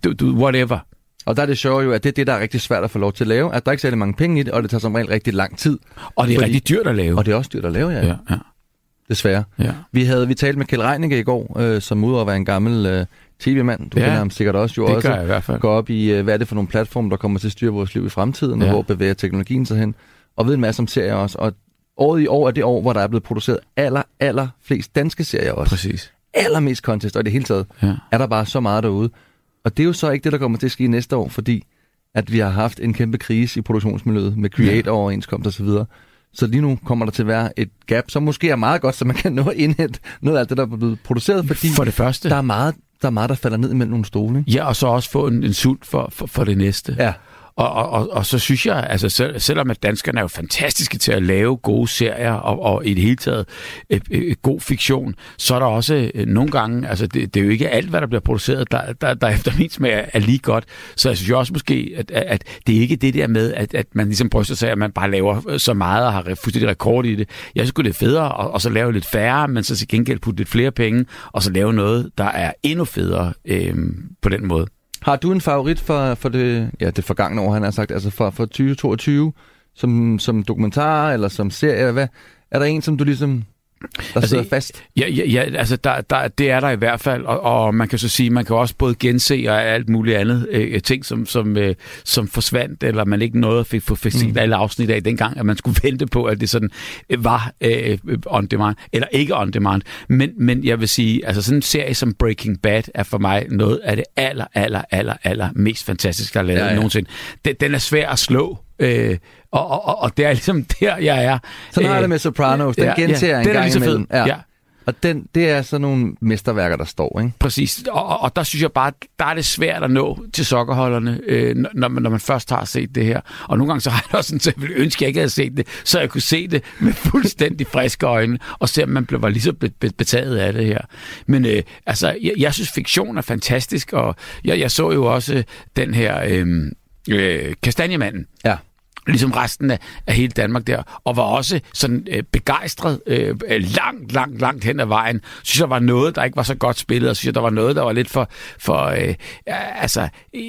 du, du, whatever. Og der er det sjovt jo, at det er det, der er rigtig svært at få lov til at lave, at der er ikke særlig mange penge i det, og det tager som regel rigtig lang tid. Og det er fordi, rigtig dyrt at lave. Og det er også dyrt at lave, ja. ja, ja. Desværre. Ja. Vi havde vi talte med Kjell Reinicke i går, øh, som udover at være en gammel øh, tv-mand, du ja, kender ham sikkert også, jo det også gør i hvert fald. går op i, øh, hvad er det for nogle platforme, der kommer til at styre vores liv i fremtiden, ja. og hvor bevæger teknologien sig hen, og ved en masse om serier også. Og året i år er det år, hvor der er blevet produceret aller, aller flest danske serier også. Præcis. Allermest contest, og i det hele taget ja. er der bare så meget derude. Og det er jo så ikke det, der kommer til at ske næste år, fordi at vi har haft en kæmpe krise i produktionsmiljøet med creator-overenskomst og så videre. Så lige nu kommer der til at være et gap, som måske er meget godt, så man kan *laughs* nå at indhente noget af alt det, der er blevet produceret, fordi for det første. der er meget, der, er meget, der falder ned imellem nogle stole. Ikke? Ja, og så også få en, en sult for, for, for det næste. Ja. Og, og, og, og så synes jeg, altså selv, selvom at danskerne er jo fantastiske til at lave gode serier og, og i det hele taget øh, øh, god fiktion, så er der også øh, nogle gange, altså det, det er jo ikke alt, hvad der bliver produceret, der, der, der *laughs* efter min smag er, er lige godt. Så jeg synes jo også måske, at, at det er ikke det der med, at, at man ligesom bryster sig, at man bare laver øh, så meget og har fuldstændig rekord i det. Jeg synes det er federe og, og så lave lidt færre, men så til gengæld putte lidt flere penge, og så lave noget, der er endnu federe øh, på den måde. Har du en favorit for, for det, ja, det forgangne år, han har sagt, altså for, for 2022, som, som dokumentar eller som serie? Eller Hvad, er der en, som du ligesom der altså, sidder fast? Ja, ja, ja altså der, der, det er der i hvert fald, og, og man kan så sige, man kan også både gense og alt muligt andet øh, ting, som, som, øh, som forsvandt, eller man ikke nåede at få få set mm. alle afsnit af dengang, at man skulle *laughs* vente på, at det sådan øh, var øh, on demand, eller ikke on demand. Men, men jeg vil sige, altså sådan en serie som Breaking Bad er for mig noget af det aller, aller, aller, aller mest fantastiske, der er lavet ja, ja. nogensinde. Den, den er svær at slå, Øh, og, og, og det er ligesom *laughs* der, jeg er. Sådan har Øh, det med Sopranos. Den ja, genser ja, en den er gang lige så fed. imellem. Ja. Og den, det er sådan nogle mesterværker, der står, ikke? Præcis, og, og, og der synes jeg bare, der er det svært at nå til sokkerholderne, øh, når, man, når man først har set det her. Og nogle gange så har jeg også sådan, at jeg ville ønske, at jeg ikke havde set det, så jeg kunne se det med *laughs* fuldstændig friske øjne, og se, om man blev, var lige så be- be- betaget af det her. Men øh, altså, jeg, jeg synes, fiktion er fantastisk, og jeg, jeg så jo også den her øh, øh, Kastanjemanden, Ja. Ligesom resten af, af hele Danmark der, og var også sådan øh, begejstret øh, langt, langt, langt hen ad vejen. Synes jeg, der var noget, der ikke var så godt spillet, og synes jeg, der var noget, der var lidt for, for øh, altså, øh,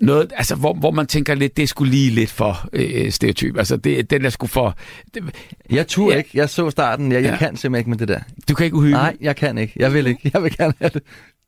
noget, altså hvor, hvor man tænker lidt, det skulle lige lidt for øh, stereotyp. Altså, det, den er sgu for... Det, Jeg turde Ja. ikke. Jeg så starten. Jeg, jeg Ja. kan simpelthen ikke med det der. du kan ikke uhygge. Nej, jeg kan ikke. Jeg vil ikke. Jeg vil gerne have det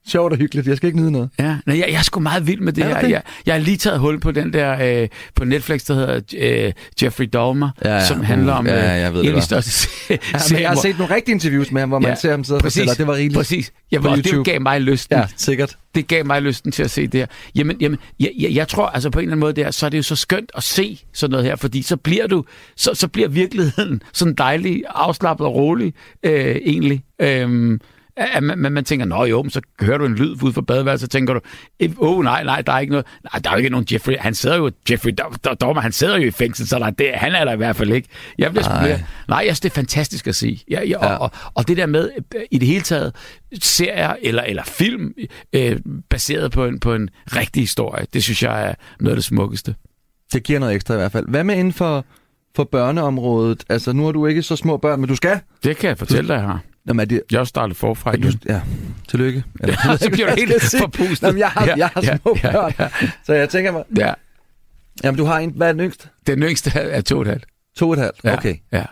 sjovt og hyggeligt. Jeg skal ikke nyde noget. Ja, nej, jeg, jeg er sgu meget vild med det Er her. Jeg, jeg har lige taget hul på den der øh, på Netflix, der hedder øh, Jeffrey Dahmer, Ja, ja. som handler om ja, øh, jeg ved en det af de største Ja, men jeg har set nogle rigtige interviews med ham, hvor man Ja, ser ham sidde og fortælle, og det var rigeligt. Præcis. Ja, på og det YouTube. gav mig lysten. Ja, sikkert. Det gav mig lysten til at se det her. Jamen, jamen jeg, jeg, jeg tror, altså på en eller anden måde der, så er det jo så skønt at se sådan noget her, fordi så bliver du, så, så bliver virkeligheden sådan dejlig, afslappet og rolig, øh, egentlig. Øhm, at man, man, man tænker, nå jo, så hører du en lyd ud fra badeværelset, så tænker du, åh oh, nej, nej, der er ikke noget, nej, der er jo ikke nogen Jeffrey, han sidder jo, Jeffrey Dahmer, han sidder jo i fængsel, så der, er det, han er der i hvert fald ikke. Jeg bliver Nej. nej, jeg synes, det er fantastisk at se. Jeg, jeg, Ja. og, og, og det der med, øh, i det hele taget, serier eller, eller film, øh, baseret på en, på en rigtig historie, det synes jeg er noget af det smukkeste. Det giver noget ekstra i hvert fald. Hvad med inden for, for børneområdet? Altså, nu har du ikke så små børn, men du skal. Det kan jeg fortælle dig her. Jamen, er det, Jeg har startet forfra er du, igen. ja, tillykke. Eller, *laughs* Ja, så bliver du *laughs* helt forpustet. Jamen, jeg har, jeg har Ja, små ja, børn, ja. så jeg tænker mig... Ja, Jamen, du har en... Hvad er den yngste? den yngste er to og et halvt. To og et halvt? Ja, Okay. Ja.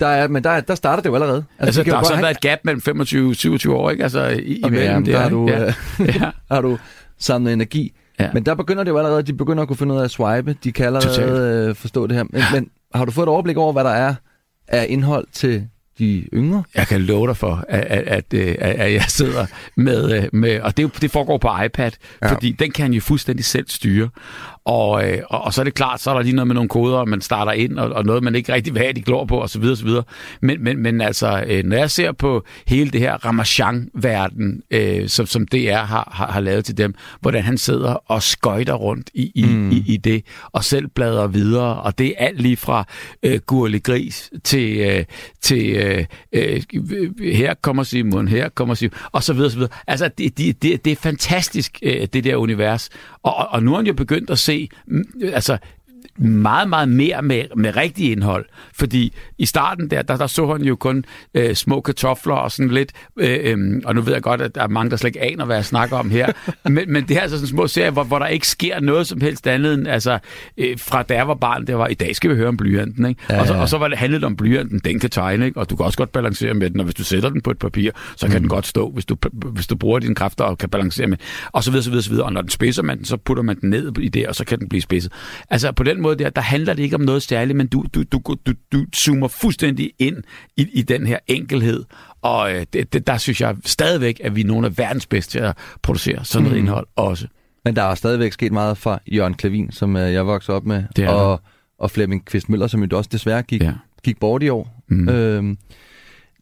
Der er, men der, der starter det jo allerede. Altså, kan der har så bare været et gab mellem 25 27 år, ikke? Altså, i, Okay, imellem jamen, der her, har du, ja. ja. *laughs* har du samlet energi. Ja. Men der begynder det jo allerede, de begynder at kunne finde ud af at swipe. De kan allerede øh, forstå det her. Men, men har du fået et overblik over, hvad der er af indhold til de yngre? Jeg kan love dig for, at, at, at, øh, at, jeg sidder med, øh, med og det, det foregår på iPad, Ja. fordi den kan han jo fuldstændig selv styre. Og, øh, og, og så er det klart, så er der lige noget med nogle koder, man starter ind, og, og noget, man ikke rigtig vil have, de glor på, osv. osv. Men, men, men altså, øh, når jeg ser på hele det her Ramachan-verden, øh, som, som DR har, har, har lavet til dem, hvordan han sidder og skøjter rundt i, i, mm. i, i det, og selv bladrer videre, og det er alt lige fra øh, Gurle Gris til, øh, til øh, øh, her kommer Simon, her kommer Simon, og så videre, så videre. Altså, det, det, det, det er fantastisk, øh, det der univers. Og, og- og nu har han jo begyndt at se, Mm, altså, meget, meget mere med, med rigtig indhold. Fordi i starten der, der, der så han jo kun øh, små kartofler og sådan lidt, øh, øh, og nu ved jeg godt, at der er mange, der slet ikke aner, hvad jeg snakker om her, *laughs* men, men det er altså sådan små serier, hvor, hvor der ikke sker noget som helst andet end, altså, øh, fra da jeg var barn, det var, i dag skal vi høre om blyanten, ikke? Ja, og, så, ja. og så var det handlet om blyanten, den kan tegne, ikke? og du kan også godt balancere med den, og hvis du sætter den på et papir, så kan mm. den godt stå, hvis du, hvis du bruger dine kræfter og kan balancere med, og så videre, så videre, så videre. Og når den spidser man den, så putter man den ned i det, og så kan den blive spidset. Altså på den måde der, der handler det ikke om noget særligt, men du, du, du, du, du zoomer fuldstændig ind i, i den her enkelhed, og øh, det, det, der synes jeg stadigvæk, at vi er nogle af verdens bedste til at producere sådan noget mm. indhold også. Men der er stadigvæk sket meget fra Jørgen Klavin, som øh, jeg voksede op med, Det og, og Flemming Kvist Møller, som jo også desværre gik, ja. Ja. gik bort i år, Mm. øhm,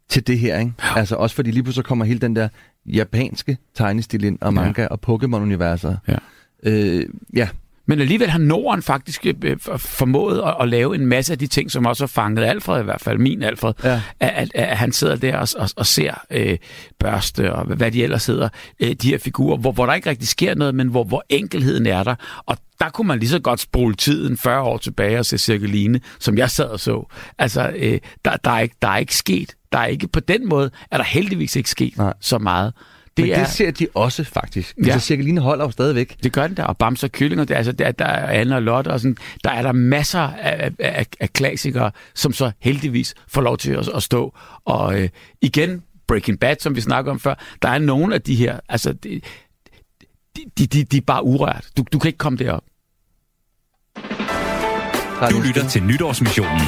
til det her. Ikke? Altså også fordi lige pludselig kommer hele den der japanske tegnestil ind, og manga ja. og Pokémon-universer. Ja. Øh, ja, Men alligevel har Norden faktisk øh, for- formået at, at lave en masse af de ting, som også har fanget Alfred i hvert fald, min Alfred, Ja. at, at, at han sidder der og, og, og ser øh, børste og hvad de ellers hedder, øh, de her figurer, hvor, hvor der ikke rigtig sker noget, men hvor, hvor enkelheden er der. Og der kunne man lige så godt spole tiden 40 år tilbage og se Cirkeline, som jeg sad og så. Altså, øh, der, der, er ikke, der er ikke sket. Der er ikke, på den måde er der heldigvis ikke sket Nej. så meget. Det men er, det ser de også faktisk. Ja. Ja. Altså Cirkeline holder jo stadigvæk. det gør den der, og Bamse og Kyllinger, det, er altså, der, der er Anne og Lotte, og sådan, der er der masser af, af, af klassikere, som så heldigvis får lov til at, at stå. Og øh, igen, Breaking Bad, som vi snakker om før, der er nogle af de her, altså, de, de, de, de, de er bare urørt. Du, du kan ikke komme derop. Du lytter til Nytårsmissionen.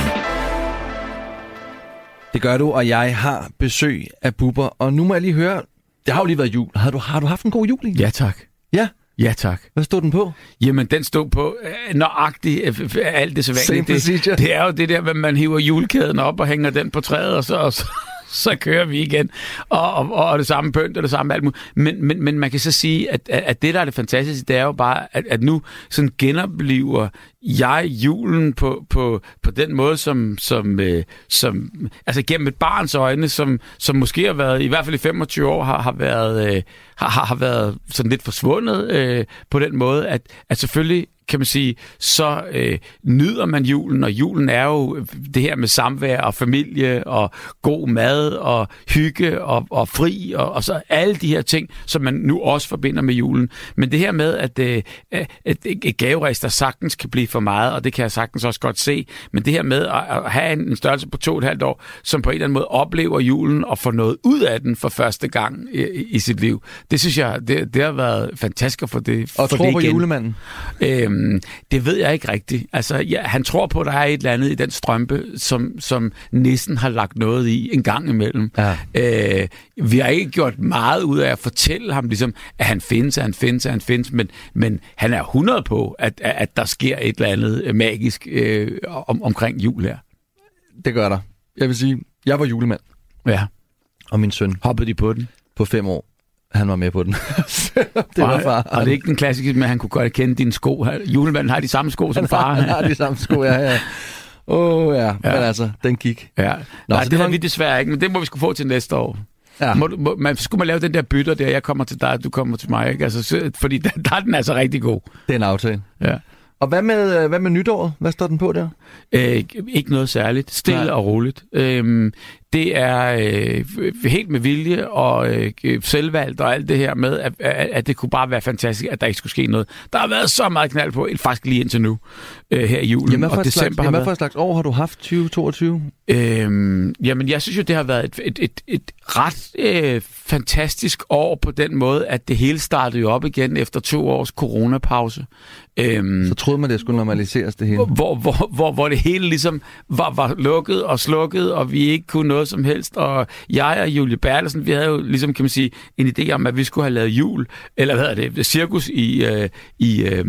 Det gør du, og jeg har besøg af Bubber. Og nu må jeg lige høre, det har jo lige været jul. Har du, har du haft en god jul egentlig? Ja, tak. Ja. Ja, tak. Hvad stod den på? Jamen, den stod på øh, nøjagtigt øh, alt det så Same vanlige. procedure. Det, det er jo det der, at man hiver julekæden op og hænger den på træet, og så, og så, så kører vi igen. Og, og, og det samme pønt og det samme alt muligt. Men, men, men man kan så sige, at, at det, der er det fantastiske, det er jo bare, at, at nu sådan genoplever jeg julen på, på, på den måde, som, som, øh, som altså gennem et barns øjne, som, som måske har været, i hvert fald i 25 år, har, har været, øh, har, har, har været sådan lidt forsvundet øh, på den måde, at, at selvfølgelig kan man sige, så øh, nyder man julen, og julen er jo det her med samvær og familie og god mad og hygge og, og fri og, og så alle de her ting, som man nu også forbinder med julen. Men det her med, at, øh, at et gaverester sagtens kan blive for meget, og det kan jeg sagtens også godt se, men det her med at, at have en, en størrelse på to og et halvt år, som på en eller anden måde oplever julen og får noget ud af den for første gang i, i sit liv, det synes jeg, det, det har været fantastisk at få det, Og tror det på julemanden? Øhm, det ved jeg ikke rigtigt. Altså, ja, han tror på, at der er et eller andet i den strømpe, som, som nissen har lagt noget i en gang imellem. Ja. Øh, vi har ikke gjort meget ud af at fortælle ham, ligesom, at han findes, at han findes, at han findes, men, men han er 100 på, at, at der sker et eller andet øh, magisk øh, om, omkring jul her. Det gør der. Jeg vil sige, jeg var julemand, Ja, og min søn hoppede de på den? på fem år, han var med på den. *laughs* det var far. Og det er ikke den klassiske med, at han kunne godt kende dine sko. Julemanden har de samme sko som far. han har de samme sko, ja, ja. Åh, oh, ja. ja. Men altså, den gik. Ja. Nå, Nej, så det, det har var- vi desværre ikke, men det må vi skulle få til næste år. Ja. Må, må, man, skulle man lave den der bytter der, jeg kommer til dig, du kommer til mig, ikke? Altså, så, fordi der, der er den altså rigtig god. Det er en aftale. Ja. Og hvad med, øh, hvad med nytåret? Hvad står den på der? Øh, ikke noget særligt. Stille Nej. og roligt. Øhm, det er øh, helt med vilje og øh, selvvalgt og alt det her med, at, at, at det kunne bare være fantastisk, at der ikke skulle ske noget. Der har været så meget knald på, faktisk lige indtil nu, øh, her i julen. Jamen, og slags, december har jamen, hvad for slags år har du haft 2022? Øhm, jamen, jeg synes jo, det har været et, et, et, et ret øh, fantastisk år på den måde, at det hele startede jo op igen efter to års coronapause. Øhm, Så troede man, det skulle normaliseres det hele. hvor, hvor, hvor, hvor det hele ligesom var, var lukket og slukket, og vi ikke kunne noget som helst. Og jeg og Julie Bertelsen, vi havde jo ligesom, kan man sige, en idé om, at vi skulle have lavet jul, eller hvad hedder det, cirkus i, øh, i, øh,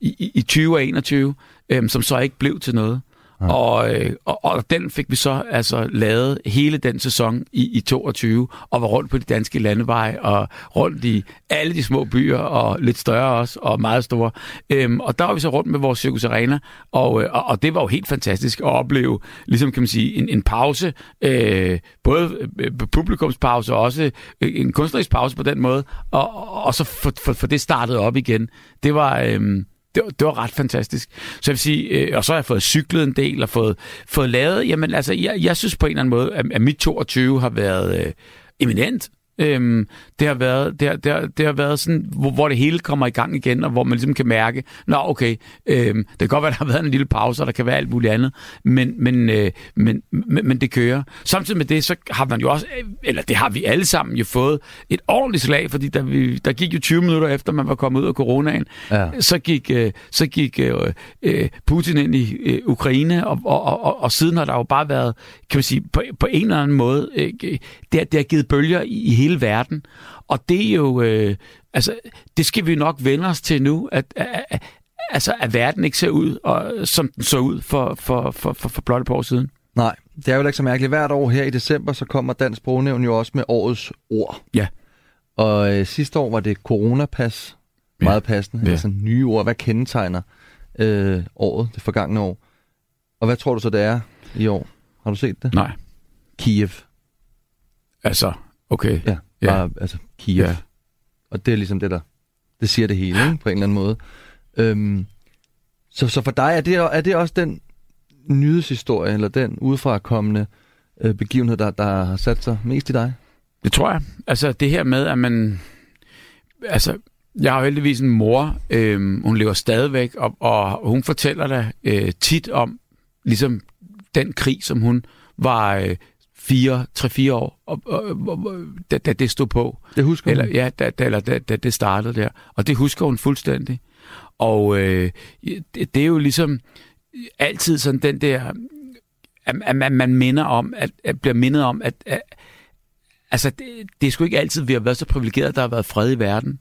i, i 2021, øh, som så ikke blev til noget. Og, øh, og, og den fik vi så altså lavet hele den sæson i, i 22, og var rundt på de danske landeveje, og rundt i alle de små byer, og lidt større også, og meget store. Øhm, og der var vi så rundt med vores Circus Arena, og, øh, og, og det var jo helt fantastisk at opleve, ligesom kan man sige, en, en pause, øh, både øh, publikumspause og også øh, en kunstnerisk pause på den måde, og, og, så få for, for det startet op igen. Det var... Øh, det, var- det var ret fantastisk. Så jeg vil sige, øh, og så har jeg fået cyklet en del og fået, fået lavet, jamen altså, jeg, jeg synes på en eller anden måde, at, at mit 22 har været øh, eminent. Øhm, det har været, det har, det har, det har været sådan, hvor, hvor det hele kommer i gang igen, og hvor man ligesom kan mærke, nå okay, øhm, det kan godt være, *laughs* der har været en lille pause, og der kan være alt muligt andet, men, men, øh, men, men, men det kører. Samtidig med det, så har man jo også, øh, eller det har vi alle sammen jo fået, et ordentligt slag, fordi der, vi, der gik jo 20 minutter efter, man var kommet ud af coronaen, Ja. så gik, øh, så gik øh, øh, Putin ind i øh, Ukraine, og, og, og, og, og siden har der jo bare været, kan man sige, på, på en eller anden måde, øh, det, har, det har givet bølger i, i hele verden. Og det er jo, øh, altså, det skal vi nok vende os til nu, at, at, at, altså, at verden ikke ser ud, og, som den så ud for, for, for, for, for blot et par år siden. Nej, det er jo ikke så mærkeligt. Hvert år her i december, så kommer Dansk Sprognævn jo også med årets ord. Ja. Og øh, sidste år var det coronapas. Meget passende. Ja. Altså nye ord. Hvad kendetegner øh, året, det forgangne år? Og hvad tror du så, det er i år? Har du set det? Nej, Kiev. altså, okay. Ja, Ja. bare, altså Kiev. Ja. Og det er ligesom det, der det siger det hele, ikke? på en eller anden måde. Øhm, så, så for dig, er det, er det også den nyhedshistorie, eller den udefrakommende øh, begivenhed, der, der har sat sig mest i dig? Det tror jeg. Altså det her med, at man... Altså, jeg har jo heldigvis en mor, øh, hun lever stadigvæk, og, og hun fortæller da øh, tit om ligesom den krig, som hun var øh, fire, tre-fire år, og, og, og, da, da det stod på. Det husker Eller, ja, da, da, eller da, da det startede der. Og det husker hun fuldstændig. Og øh, det, det er jo ligesom altid sådan den der, at, at man, man minder om, at, at bliver mindet om, at, at altså det, det er sgu ikke altid, vi har været så privilegeret, at der har været fred i verden.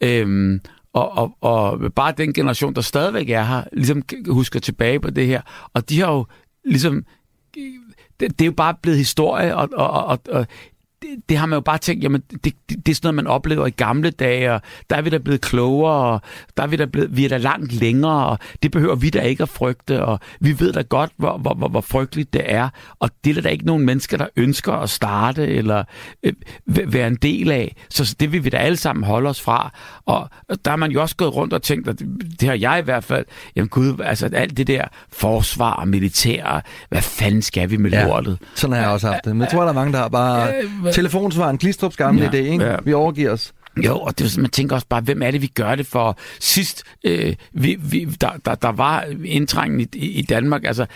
Øhm, og, og, og, og bare den generation, der stadigvæk er her, ligesom husker tilbage på det her. Og de har jo ligesom... Det, det er jo bare blevet historie, og, og, og, og det, det har man jo bare tænkt, jamen, det, det, det er sådan noget, man oplever i gamle dage, og der er vi da blevet klogere, og der er vi da blevet, vi er da langt længere, og det behøver vi da ikke at frygte, og vi ved da godt, hvor, hvor, hvor, hvor frygteligt det er, og det er der ikke nogen mennesker, der ønsker at starte, eller øh, være en del af, så det vil vi da alle sammen holde os fra, og der har man jo også gået rundt og tænkt, og det, det har jeg i hvert fald, jamen gud, altså alt det der forsvar og militær, hvad fanden skal vi med ja, lortet? sådan har jeg også haft det, men jeg tror, der er mange, der har bare telefonsvaren, Glistrups gamle ja, idé, ikke? Ja. Vi overgiver os. Jo, og det, man tænker også bare, hvem er det, vi gør det for? Sidst, øh, vi, vi, der, der, der var indtrængen i, i Danmark, altså,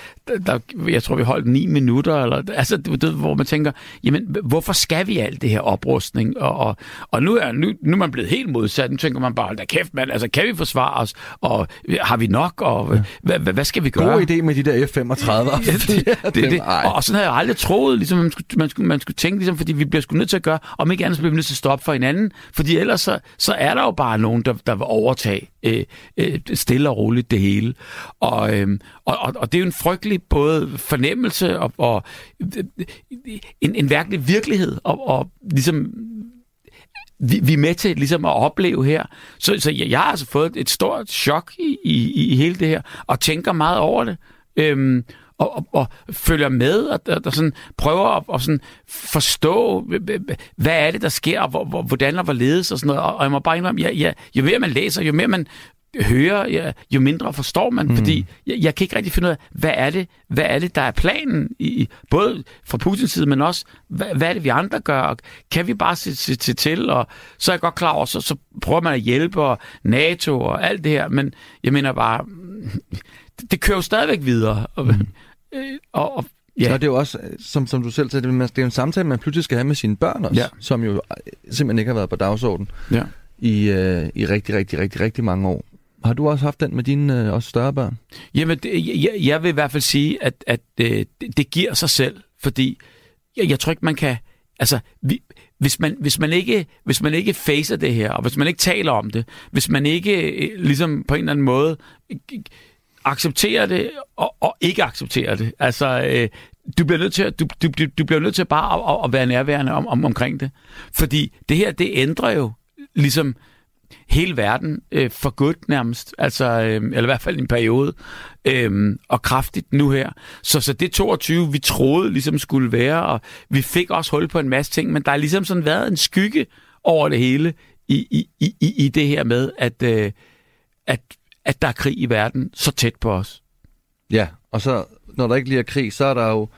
der, jeg tror, vi holdt ni minutter, eller, altså, det, hvor man tænker, jamen, hvorfor skal vi alt det her oprustning? Og, og, og nu, er, nu, nu er man blevet helt modsat, nu tænker man bare, da kæft, man, altså, kan vi forsvare os? Og har vi nok? Og ja. hvad, hvad, hvad skal vi gøre? God idé med de der F-35. *laughs* ja, det, det, det, det. Og, og sådan havde jeg aldrig troet, ligesom, man skulle, man skulle, man skulle tænke, ligesom, fordi vi bliver sgu nødt til at gøre, om ikke andet, så bliver vi nødt til at stoppe for hinanden, fordi fordi ellers så, så er der jo bare nogen, der, der vil overtage øh, øh, stille og roligt det hele. Og, øh, og, og, og det er jo en frygtelig både fornemmelse og, og øh, en, en virkelig virkelighed, og, og ligesom vi, vi er med til ligesom at opleve her. Så, så jeg, jeg har altså fået et stort chok i, i, i hele det her, og tænker meget over det. Øhm, og, og, og følger med og, og, og sådan prøver at og sådan forstå, hvad er det, der sker, og hvor, hvor, hvordan og hvorledes og sådan noget. Og, og jeg må bare indrømme, ja, ja, jo mere man læser, jo mere man hører, ja, jo mindre forstår man, mm. fordi jeg, jeg kan ikke rigtig finde ud af, hvad er det, hvad er det der er planen, i, både fra Putins side, men også, hvad, hvad er det, vi andre gør, og kan vi bare se, se, se til, og så er jeg godt klar over, så, så prøver man at hjælpe, og NATO og alt det her, men jeg mener bare, *laughs* det, det kører jo stadigvæk videre, mm. Øh, og, og Ja. Det er jo også, som, som du selv sagde, det er en samtale, man pludselig skal have med sine børn også, ja. som jo simpelthen ikke har været på dagsordenen ja. i, øh, i rigtig, rigtig, rigtig, rigtig mange år. Har du også haft den med dine øh, også større børn? Jamen, det, jeg, jeg vil i hvert fald sige, at, at øh, det, det giver sig selv, fordi jeg, jeg tror ikke, man kan... Altså, vi, hvis man, hvis, man ikke, hvis man ikke facer det her, og hvis man ikke taler om det, hvis man ikke øh, ligesom på en eller anden måde acceptere det og, og ikke acceptere det. Altså, øh, du bliver nødt til at, du, du, du bliver nødt til bare at, at være nærværende om, om, omkring det. Fordi det her, det ændrer jo ligesom hele verden øh, for godt nærmest, altså, øh, eller i hvert fald en periode, øh, og kraftigt nu her. Så, så det 22, vi troede ligesom skulle være, og vi fik også hul på en masse ting, men der har ligesom sådan været en skygge over det hele i, i, i, i det her med, at, øh, at at der er krig i verden så tæt på os. Ja, og så når der ikke lige er krig, så er der jo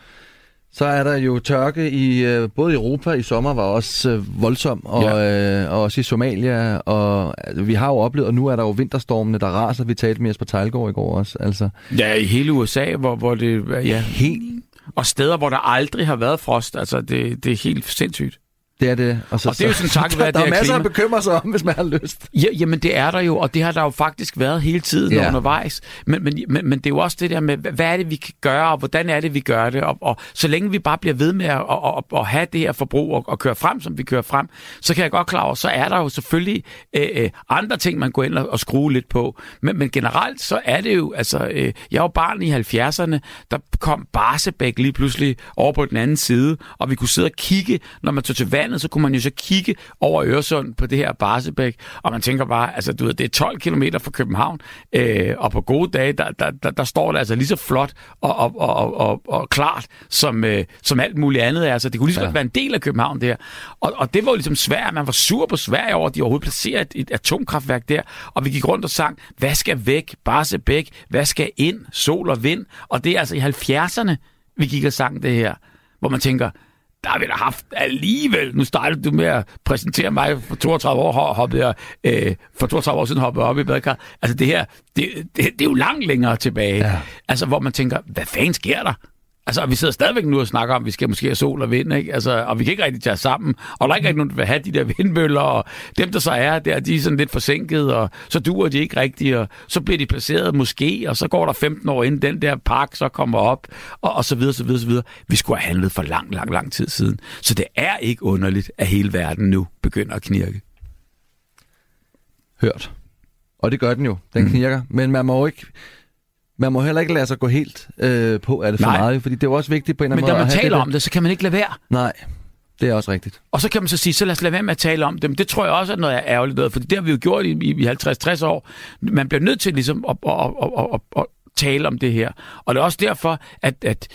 så er der jo tørke i øh, både i Europa i sommer var også øh, voldsom, og, ja. øh, og også i Somalia, og altså, vi har jo oplevet, og nu er der jo vinterstormene, der raser. Vi talte med Jesper Tejlgaard i går også. Altså. Ja, i hele USA, hvor, hvor det... Ja, helt... Og steder, hvor der aldrig har været frost. Altså, det, det er helt sindssygt. Det er det. Og, så, og det er jo sådan tak *laughs* være, der, der er masser klima. at bekymre sig om, hvis man har lyst. Ja, jamen det er der jo, og det har der jo faktisk været hele tiden ja. undervejs. Men, men, men, men det er jo også det der med, hvad er det, vi kan gøre, og hvordan er det, vi gør det. Og, og så længe vi bare bliver ved med at, at, at, at have det her forbrug og, og køre frem, som vi kører frem, så kan jeg godt klare, så er der jo selvfølgelig øh, øh, andre ting, man går ind og, og skrue lidt på. Men, men generelt, så er det jo, altså, øh, jeg var barn i 70'erne, der kom Barsebæk lige pludselig over på den anden side, og vi kunne sidde og kigge, når man tog til vandet, så kunne man jo så kigge over Øresund på det her Barsebæk, og man tænker bare, altså du ved, det er 12 km fra København, øh, og på gode dage, der, der, der, der står det altså lige så flot og, og, og, og, og klart, som, øh, som alt muligt andet er. Altså, det kunne lige så ja. godt være en del af København der. Og, og det var jo ligesom svært, man var sur på Sverige over, at de overhovedet placerede et, et atomkraftværk der, og vi gik rundt og sang, hvad skal væk, Barsebæk, hvad skal ind, sol og vind, og det er altså i 70'erne, vi gik og sang det her, hvor man tænker, der har vi da haft alligevel. Nu startede du med at præsentere mig for 32 år, hoppede jeg, øh, for 32 år siden hoppede jeg op i badekar. Altså det her, det, det, det er jo langt længere tilbage. Ja. Altså hvor man tænker, hvad fanden sker der? Altså, vi sidder stadigvæk nu og snakker om, at vi skal måske have sol og vind, ikke? Altså, og vi kan ikke rigtig tage sammen. Og der er ikke rigtig nogen, der vil have de der vindmøller, og dem, der så er der, de er sådan lidt forsinket, og så duer de ikke rigtigt, og så bliver de placeret måske, og så går der 15 år inden den der park så kommer op, og, og så videre, så videre, så videre. Vi skulle have handlet for lang, lang, lang tid siden. Så det er ikke underligt, at hele verden nu begynder at knirke. Hørt. Og det gør den jo. Den Mm. mm. knirker. Men man må ikke... Man må heller ikke lade sig gå helt øh, på af det for Nej. meget, fordi det er jo også vigtigt på en eller Men anden når måde. man at have taler det om det, så kan man ikke lade være. Nej, det er også rigtigt. Og så kan man så sige, så lad os lade være med at tale om det. Men det tror jeg også er noget ærgerligt noget, for det har vi jo gjort i, i 50-60 år. Man bliver nødt til ligesom at, at, at, at, at, at tale om det her. Og det er også derfor, at, at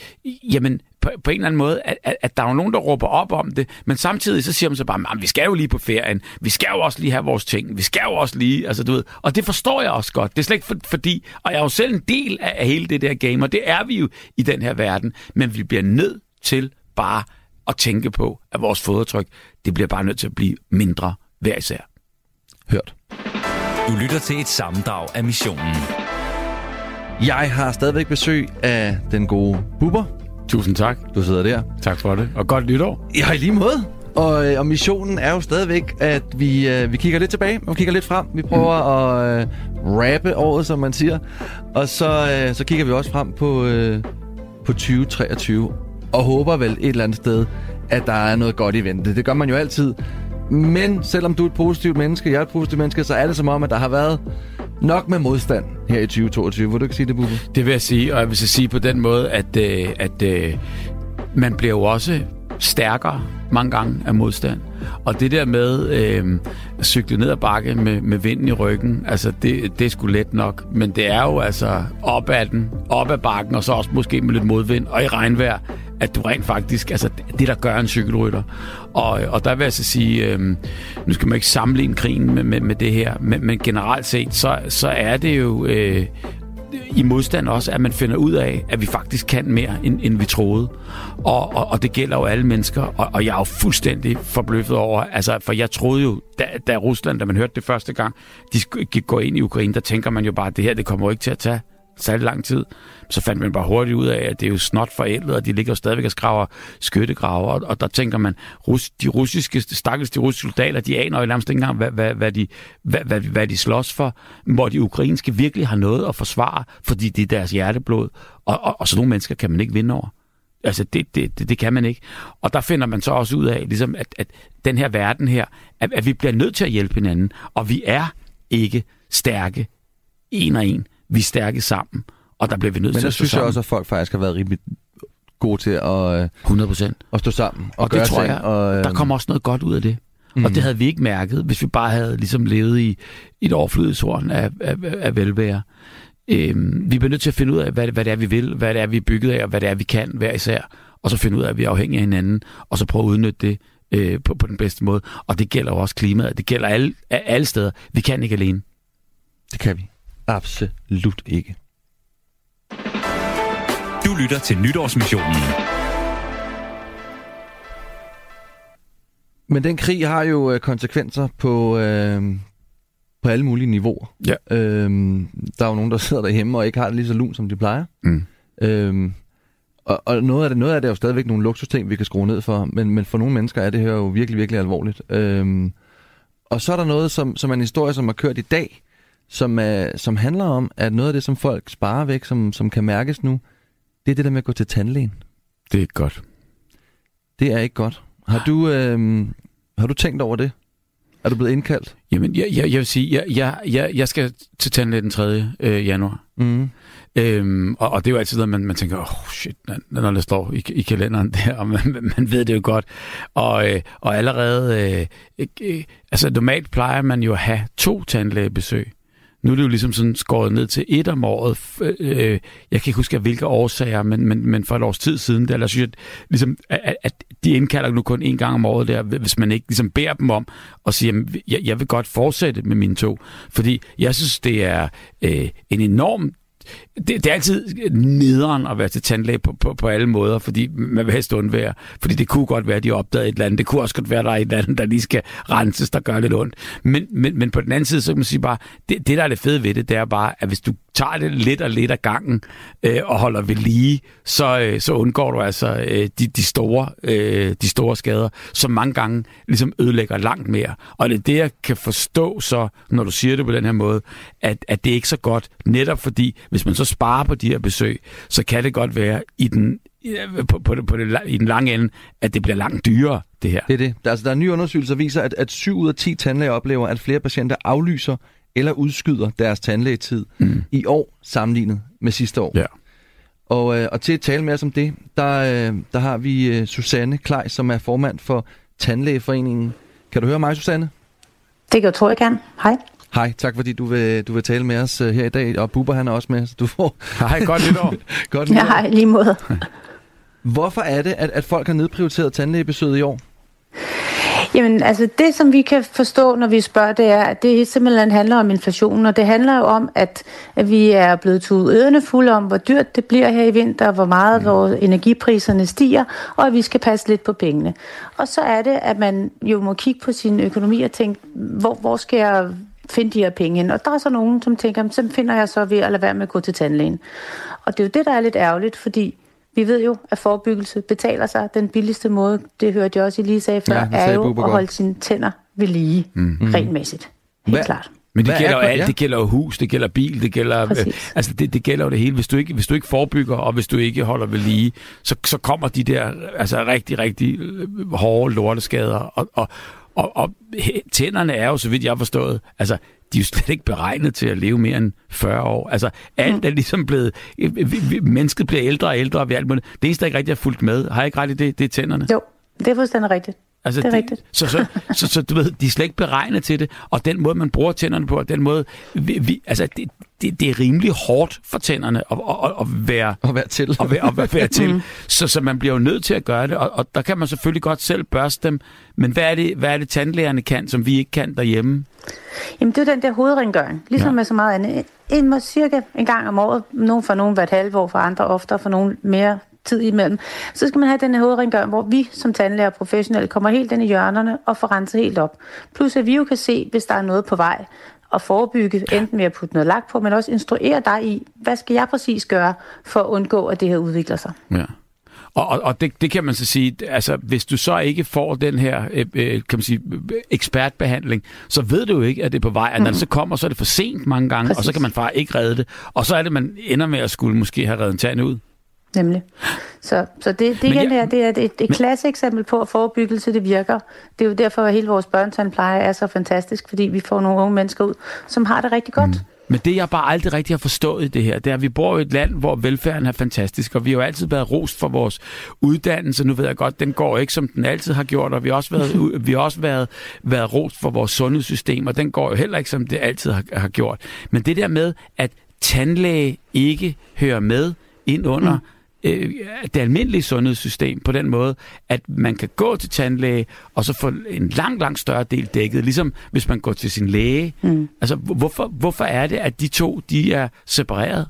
jamen, på, på en eller anden måde, at, at, at der er jo nogen, der råber op om det, men samtidig så siger man så bare, "Men vi skal jo lige på ferien, vi skal jo også lige have vores ting, vi skal jo også lige, altså du ved, og det forstår jeg også godt. Det er slet ikke for, fordi, og jeg er jo selv en del af, af hele det der game, og det er vi jo i den her verden, men vi bliver nødt til bare at tænke på, at vores fodretryk, det bliver bare nødt til at blive mindre hver især. Hørt. Du lytter til et sammendrag af missionen. Jeg har stadigvæk besøg af den gode Bubber. Tusind tak. Du sidder der. Tak for det. Og godt nytår. Ja, i lige måde. Og, øh, og missionen er jo stadigvæk, at vi, øh, vi kigger lidt tilbage, og kigger lidt frem. Vi prøver at øh, rappe året, som man siger. Og så, øh, så kigger vi også frem på, øh, på 2023, og håber vel et eller andet sted, at der er noget godt i vente. Det gør man jo altid. Men selvom du er et positivt menneske, jeg er et positivt menneske, så er det som om, at der har været nok med modstand her i 2022. Vil du ikke sige det, Bubbe? Det vil jeg sige, og jeg vil så sige på den måde, at, øh, at øh, man bliver jo også stærkere mange gange af modstand. Og det der med øh, at cykle ned ad bakke med, med vinden i ryggen, altså det, det er sgu let nok. Men det er jo altså op ad den, op ad bakken, og så også måske med lidt modvind og i regnvejr, at du rent faktisk, altså det der gør en cykelrytter. Og, og der vil jeg så sige, øh, nu skal man ikke sammenligne krigen med, med, med det her, men, men generelt set, så, så er det jo... Øh, i modstand også, at man finder ud af, at vi faktisk kan mere, end, end vi troede. Og, og, og det gælder jo alle mennesker, og, og jeg er jo fuldstændig forbløffet over, altså, for jeg troede jo, da, da Rusland, da man hørte det første gang, de gik- gå ind i Ukraine, der tænker man jo bare, at det her, det kommer jo ikke til at tage særlig lang tid. Så fandt man bare hurtigt ud af, at det er jo snot forældet, og de ligger jo stadigvæk og skraver skyttegrave, og, og der tænker man, rus, de russiske, stakkels de russiske soldater, de aner jo nærmest ikke engang, hvad, hvad, hvad, de, hvad, hvad, hvad de slås for, hvor de ukrainske virkelig har noget at forsvare, fordi det er deres hjerteblod, og, og, og sådan nogle mennesker kan man ikke vinde over. Altså, det, det, det, det kan man ikke. Og der finder man så også ud af, ligesom at, at den her verden her, at, at vi bliver nødt til at hjælpe hinanden, og vi er ikke stærke en og en. Vi er stærke sammen, og der bliver vi nødt Men til at stå synes jeg sammen. også, at folk faktisk har været rimelig gode til at, øh, 100 procent. at stå sammen og, Og gøre det tror ting. jeg, og, øh, der kommer også noget godt ud af det. Mm. Og det havde vi ikke mærket, hvis vi bare havde ligesom levet i, i et overflødighedshorn af, af, af velvære. Øhm, vi bliver nødt til at finde ud af, hvad, hvad det er, vi vil, hvad det er, vi er bygget af, og hvad det er, vi kan hver især. Og så finde ud af, at vi er afhængige af hinanden, og så prøve at udnytte det øh, på, på den bedste måde. Og det gælder jo også klimaet. Det gælder alle, alle steder. Vi kan ikke alene. Det kan vi. Absolut ikke. Du lytter til Nytårsmissionen. Men den krig har jo øh, konsekvenser på, øh, på alle mulige niveauer. Ja. Øhm, der er jo nogen, der *laughs* sidder derhjemme og ikke har det lige så lun, som de plejer. Mm. Øhm, og og noget, af det, noget af det er jo stadigvæk nogle luksusting, vi kan skrue ned for, men, men for nogle mennesker er det her jo virkelig, virkelig alvorligt. Øhm, og så er der noget, som, som er en historie, som har kørt i dag, som, er, som handler om, at noget af det, som folk sparer væk, som, som kan mærkes nu, det er det der med at gå til tandlægen. Det er ikke godt. Det er ikke godt. Har du, øhm, har du tænkt over det? Er du blevet indkaldt? Jamen, jeg, jeg, jeg vil sige, jeg, jeg, jeg, jeg skal til tandlæge den 3. Øh, januar. Mm. Øhm, og, og det er jo altid noget, man, man tænker, åh oh, shit, når når det står i, i kalenderen *laughs* der, og man, man ved det jo godt. Og, øh, og allerede, øh, øh, altså normalt plejer man jo at have to tandlægebesøg. Nu er det jo ligesom sådan skåret ned til et om året. Øh, jeg kan ikke huske, af hvilke årsager, men, men, men for et års tid siden, der, der synes jeg, ligesom, at, at de indkalder nu kun en gang om året der, hvis man ikke ligesom beder dem om og siger, jamen, jeg, jeg vil godt fortsætte med mine to. Fordi jeg synes, det er øh, en enorm det, det er altid nederen at være til tandlæge på, på, på alle måder, fordi man vil helst undvære. Fordi det kunne godt være, at de opdagede et eller andet. Det kunne også godt være, at der er et eller andet, der lige skal renses, der gør lidt ondt. Men, men, men på den anden side, så kan man sige bare, det, det der er det fede ved det, det er bare, at hvis du tager det lidt og lidt af gangen øh, og holder ved lige, så, øh, så undgår du altså øh, de, de, store, øh, de store skader, som mange gange ligesom ødelægger langt mere. Og det er det, jeg kan forstå så, når du siger det på den her måde, at, at det er ikke så godt, netop fordi, hvis man så sparer på de her besøg, så kan det godt være i den, øh, på, på, det, på det, i den lange ende, at det bliver langt dyrere, det her. Det er det. Der, altså, der er nye undersøgelser, der viser, at, at 7 ud af 10 tandlæger oplever, at flere patienter aflyser eller udskyder deres tandlægetid mm. i år sammenlignet med sidste år. Ja. Og, øh, og til at tale med os om det, der, øh, der har vi øh, Susanne Klej, som er formand for Tandlægeforeningen. Kan du høre mig, Susanne? Det kan jeg tro, jeg kan. Hej. Hej, tak fordi du vil, du vil tale med os øh, her i dag, og Bubber han er også med, så du får... Hej, godt nytår. *laughs* godt Ja, nytår. hej, lige måde. Hvorfor er det, at, at folk har nedprioriteret tandlægebesøget i år? Jamen, altså det, som vi kan forstå, når vi spørger, det er, at det simpelthen handler om inflationen, og det handler jo om, at, at vi er blevet tudet ørerne fulde om, hvor dyrt det bliver her i vinter, hvor meget mm. vores energipriserne stiger, og at vi skal passe lidt på pengene. Og så er det, at man jo må kigge på sin økonomi og tænke, hvor, hvor skal jeg finde de her penge? Og der er så nogen, som tænker, så finder jeg så ved at lade være med at gå til tandlægen. Og det er jo det, der er lidt ærgerligt, fordi vi ved jo, at forebyggelse betaler sig. Den billigste måde, det hørte jeg også, I lige sagde før, Ja, det er sagde jo at godt. holde sine tænder ved lige, mm. regelmæssigt. Helt Hvad- klart. Men det Hvad gælder er jo alt. Ja. Det gælder jo hus, det gælder bil, det gælder... Øh, altså, det, det gælder jo det hele. Hvis du ikke, hvis du ikke forebygger, og hvis du ikke holder ved lige, så, så kommer de der altså, rigtig, rigtig øh, hårde lorteskader. Og, og, og, og tænderne er jo, så vidt jeg har forstået, altså, de er jo slet ikke beregnet til at leve mere end 40 år. Altså, alt er ligesom blevet... øh, Mennesket bliver ældre og ældre, og vi alt muligt. Det eneste, der ikke rigtig er fulgt med, har jeg ikke ret i det, det er tænderne. Jo, det er fuldstændig rigtigt. Altså, Det er rigtigt. Så, så, så, så du ved, de er slet ikke beregnet til det, og den måde, man bruger tænderne på, og den måde, vi, vi, altså, det, det, det er rimelig hårdt for tænderne at, at, at, at være At være til. at være, at være, være til. *laughs* Så, så man bliver jo nødt til at gøre det, og, og der kan man selvfølgelig godt selv børste dem. Men hvad er det, hvad er det tandlægerne kan, som vi ikke kan derhjemme? Jamen, det er den der hovedrengøring. Ligesom Ja. med så meget andet. En, må cirka en gang om året. Nogen for nogen hvert halve år, for andre oftere, for nogen mere tid imellem. Så skal man have den her hovedrengøring, hvor vi som tandlæger og professionelle kommer helt ind i hjørnerne og får renset helt op. Plus at vi jo kan se, hvis der er noget på vej, og forebygge, enten ved at putte noget lak på, men også instruere dig i, hvad skal jeg præcis gøre for at undgå, at det her udvikler sig. Ja. Og, og, og det, det kan man så sige, altså hvis du så ikke får den her øh, øh, kan man sige, ekspertbehandling, så ved du jo ikke, at det er på vej. Og når det så kommer, så er det for sent mange gange, Præcis. og så kan man faktisk ikke redde det. Og så er det, man ender med at skulle måske have reddet en tand ud. Nemlig. Så, så det, det igen jeg- her, det er et, et, klasse eksempel på, at forebyggelse det virker. Det er jo derfor, at hele vores børnetandpleje er så fantastisk, fordi vi får nogle unge mennesker ud, som har det rigtig godt. Mm. Men det, jeg bare aldrig rigtig har forstået i det her, det er, at vi bor i et land, hvor velfærden er fantastisk, og vi har jo altid været rost for vores uddannelse. Nu ved jeg godt, den går ikke, som den altid har gjort, og vi har også været, vi har også været, været rost for vores sundhedssystem, og den går jo heller ikke, som det altid har, har gjort. Men det der med, at tandlæge ikke hører med ind under mm øh, det almindelige sundhedssystem på den måde, at man kan gå til tandlæge og så få en lang, lang større del dækket, ligesom hvis man går til sin læge. Mm. Altså, hvor- hvorfor, hvorfor er det, at de to de er separeret?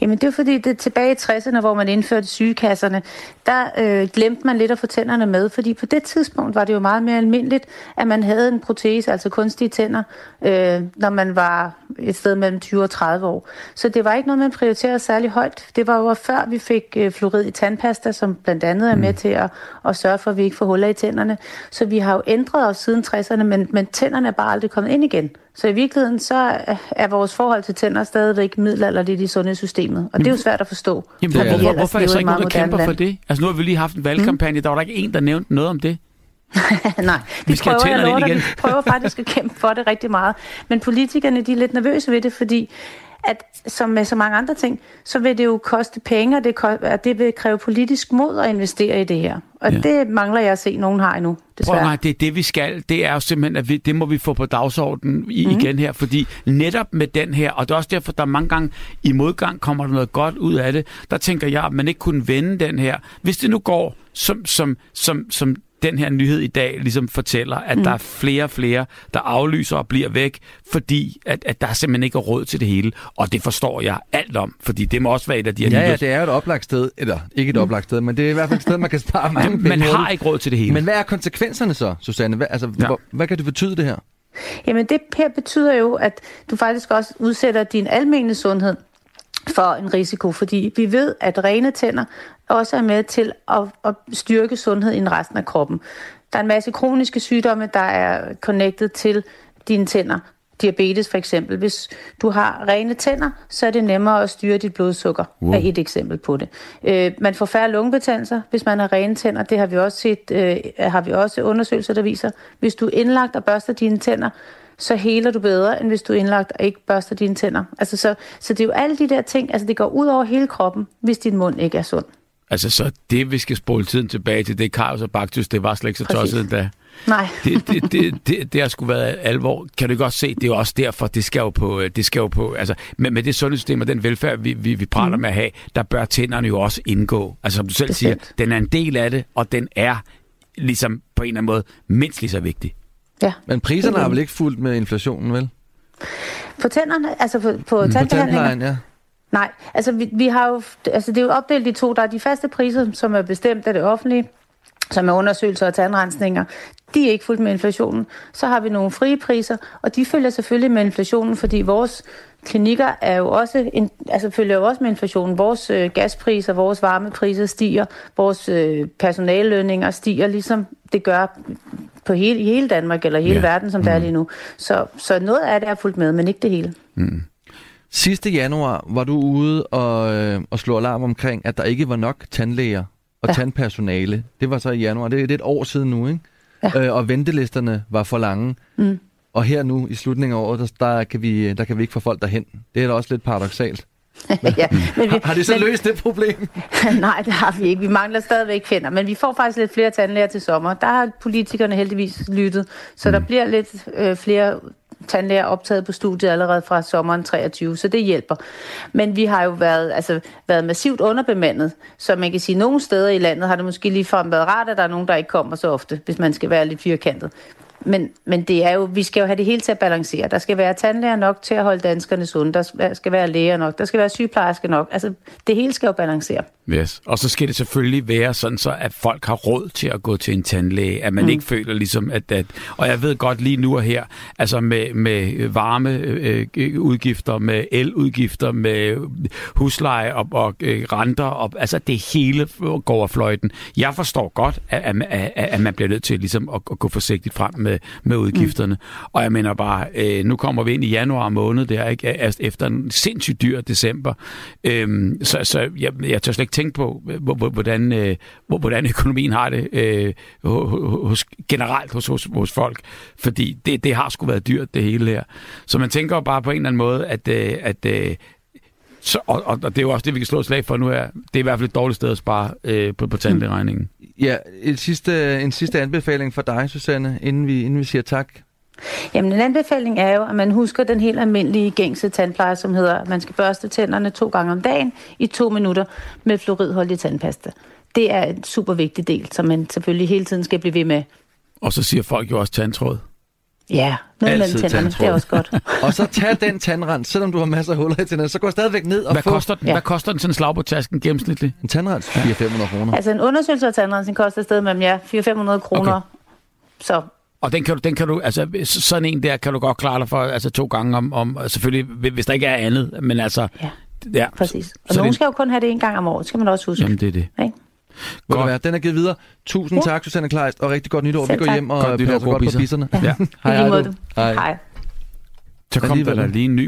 Jamen det er fordi, det tilbage i 60'erne, hvor man indførte sygekasserne, der øh, glemte man lidt at få tænderne med, fordi på det tidspunkt var det jo meget mere almindeligt, at man havde en protese, altså kunstige tænder, øh, når man var et sted mellem 20 og 30 år. Så det var ikke noget, man prioriterede særlig højt. Det var jo før vi fik øh, fluorid i tandpasta, som blandt andet er med til at, at sørge for, at vi ikke får huller i tænderne. Så vi har jo ændret os siden 60'erne, men, men tænderne er bare aldrig kommet ind igen. Så i virkeligheden så er vores forhold til tænder stadigvæk middelalderligt i sundhedssystemet. Og det er jo svært at forstå. Jamen, fordi hvor, vi hvor, ellers hvorfor er så ikke nogen, der kæmper for det? Altså, nu har vi lige haft en valgkampagne, der var der ikke en, der nævnte noget om det. *laughs* Nej, Vi vi, skal prøver, lover igen. vi prøver faktisk at kæmpe for det rigtig meget. Men politikerne de er lidt nervøse ved det, fordi at som med så mange andre ting, så vil det jo koste penge, og det, og det vil kræve politisk mod at investere i det her. Og Ja. det mangler jeg at se, nogen har endnu, Prøv desværre. nej, det er det, vi skal. Det er jo simpelthen, at vi, det må vi få på dagsordenen i, mm. igen her, fordi netop med den her, og det er også derfor, der mange gange i modgang kommer der noget godt ud af det, der tænker jeg, at man ikke kunne vende den her. Hvis det nu går, som, som, som, som den her nyhed i dag ligesom fortæller, at mm. der er flere og flere, der aflyser og bliver væk, fordi at, at der simpelthen ikke er råd til det hele. Og det forstår jeg alt om, fordi det må også være et af de her Ja, ja, nyheds- det er jo et oplagt sted. Eller ikke et oplagt sted, men det er i hvert fald et sted, man kan spare *laughs* mange penge. Man har ikke råd til det hele. Men hvad er konsekvenserne så, Susanne? Hvad, altså, Ja. ja. hvor, hvad kan det betyde, det her? Jamen det her betyder jo, at du faktisk også udsætter din almene sundhed for en risiko, fordi vi ved, at rene tænder også er med til at, at styrke sundheden i resten af kroppen. Der er en masse kroniske sygdomme, der er connected til dine tænder. Diabetes for eksempel. Hvis du har rene tænder, så er det nemmere at styre dit blodsukker. Wow. er et eksempel på det. Øh, man får færre lungebetændelser, hvis man har rene tænder. Det har vi også set, øh, har vi også undersøgelser, der viser. Hvis du er indlagt og børster dine tænder så heler du bedre, end hvis du er indlagt og ikke børster dine tænder. Altså, så, så det er jo alle de der ting, altså det går ud over hele kroppen, hvis din mund ikke er sund. Altså, så det, vi skal spole tiden tilbage til, det er Karius og Baktus, det var slet ikke så Præcis. tosset endda. Nej. Det, *laughs* det, det, det, det har sgu været alvor. Kan du godt se, det er jo også derfor, det skal jo på, det skal jo på altså, med, med det sundhedssystem og den velfærd, vi, vi, vi praler mm. med at have, der bør tænderne jo også indgå. Altså, som du selv Bestemt. siger, den er en del af det, og den er ligesom på en eller anden måde mindst lige så vigtig. Ja. Men priserne har vel ikke fulgt med inflationen, vel? På tænderne, altså på, på På tandbehandlinger? tandplejen, ja. Nej, altså vi, vi har jo, altså det er jo opdelt i to. Der er de faste priser, som er bestemt af det offentlige, som er undersøgelser og tandrensninger. De er ikke fuldt med inflationen. Så har vi nogle frie priser, og de følger selvfølgelig med inflationen, fordi vores klinikker er jo også, en, altså følger jo også med inflationen. Vores øh, gaspriser, vores varmepriser stiger, vores øh, personallønninger stiger, ligesom det gør på hele, i hele Danmark eller hele Ja. verden, som det er lige nu. Så, så noget af det er fuldt med, men ikke det hele. Sidste januar var du ude og, øh, og slå alarm omkring, at der ikke var nok tandlæger og ja. Tandpersonale. Det var så i januar. Det er det er et år siden nu, ikke? Ja. Øh, og ventelisterne var for lange. Mm. Og her nu i slutningen af året, der, der, kan vi, der kan vi ikke få folk derhen. Det er da også lidt paradoxalt. *laughs* ja, men *laughs* vi, Har det så men, løst det problem? *laughs* Nej, det har vi ikke. Vi mangler stadigvæk finder, men vi får faktisk lidt flere tandlæger til sommer. Der har politikerne heldigvis lyttet, så mm. der bliver lidt øh, flere tandlæger optaget på studiet allerede fra sommeren 23, så det hjælper. Men vi har jo været, altså, været massivt underbemandet, så man kan sige, at nogle steder i landet har det måske ligefrem været rart, at der er nogen, der ikke kommer så ofte, hvis man skal være lidt firkantet. Men, men det er jo, vi skal jo have det hele til at balancere. Der skal være tandlæger nok til at holde danskerne sunde. Der skal være læger nok. Der skal være sygeplejersker nok. Altså, det hele skal jo balancere. Yes. Og så skal det selvfølgelig være sådan, så at folk har råd til at gå til en tandlæge, at man mm. ikke føler ligesom, at, at... Og jeg ved godt lige nu og her, altså med, med varme øh, udgifter, med eludgifter, med husleje og, og øh, renter, og, altså det hele går af fløjten. Jeg forstår godt, at, at, at, at man bliver nødt til ligesom at, at gå forsigtigt frem med, med udgifterne. Mm. Og jeg mener bare, øh, nu kommer vi ind i januar måned der, ikke? Altså, efter en sindssygt dyr december. Øhm, så så jeg, jeg tør slet ikke tænke på, hvor- hvor- hvordan, øh, hvor- hvordan økonomien har det øh, ho- hos, generelt hos, hos, hos folk. Fordi det, det har sgu været dyrt, det hele her. Så man tænker bare på en eller anden måde, at, øh, at øh, så, og, og det er jo også det, vi kan slå et slag for nu her. Det er i hvert fald et dårligt sted at spare øh, på, på tandlægeregningen. Ja, et sidste, en sidste anbefaling for dig, Susanne, inden vi, inden vi siger tak. Jamen, en anbefaling er jo, at man husker den helt almindelige gængse tandpleje, som hedder, at man skal børste tænderne to gange om dagen i to minutter med fluoridholdig tandpasta. Det er en super vigtig del, som man selvfølgelig hele tiden skal blive ved med. Og så siger folk jo også tandtråd. Ja, noget Altid mellem tænderne, det er også godt. *laughs* Og så tag den tandrens, selvom du har masser af huller i tænderne, så gå stadigvæk ned og Hvad få koster, den, Ja. hvad koster den sådan en slag på tasken gennemsnitligt? en tandrens 400-500 kroner. Altså en undersøgelse af tandrensning koster et sted mellem ja, 400-500 kroner. Okay. Så Og den kan, du, den kan du, altså sådan en der kan du godt klare dig for, altså to gange om, om selvfølgelig, hvi- hvis der ikke er andet, men altså, Ja. ja præcis. Og så nogen det- skal jo kun have det en gang om året, skal man også huske. Jamen, det er det. Ikke? Må det Godt. være. Den er givet videre. Tusind tak, Susanne Kleist, og rigtig godt nytår. Vi Selv går tak. hjem og Godt passer gode godt på bisser. bisserne. Ja. Måde, du. Hej. Hej. Så kom der da lige en ny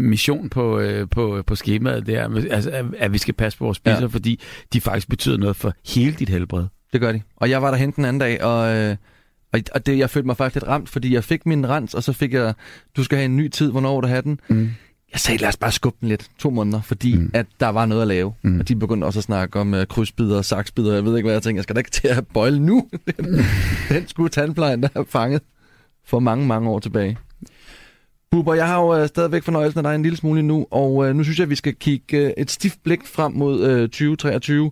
mission, på, øh, på, på skemaet der, altså, at, at vi skal passe på vores spiser, Ja. fordi de faktisk betyder noget for hele dit helbred. Det gør de. Og jeg var der hen den anden dag, og, øh, og- og det, jeg følte mig faktisk lidt ramt, fordi jeg fik min rens, og så fik jeg, du skal have en ny tid, hvornår du have den? Mm. Jeg sagde, lad os bare skubbe den lidt, to måneder, fordi mm. At der var noget at lave. Mm. Og de begyndte også at snakke om uh, krydsbider og saksbider, jeg ved ikke, hvad jeg tænkte. Jeg skal da ikke til at bøjle nu. *laughs* den, skulle tandplejen, der er fanget for mange, mange år tilbage. Bubber, jeg har jo uh, stadigvæk fornøjelsen af dig en lille smule nu, og uh, nu synes jeg, at vi skal kigge uh, et stift blik frem mod uh, 2023.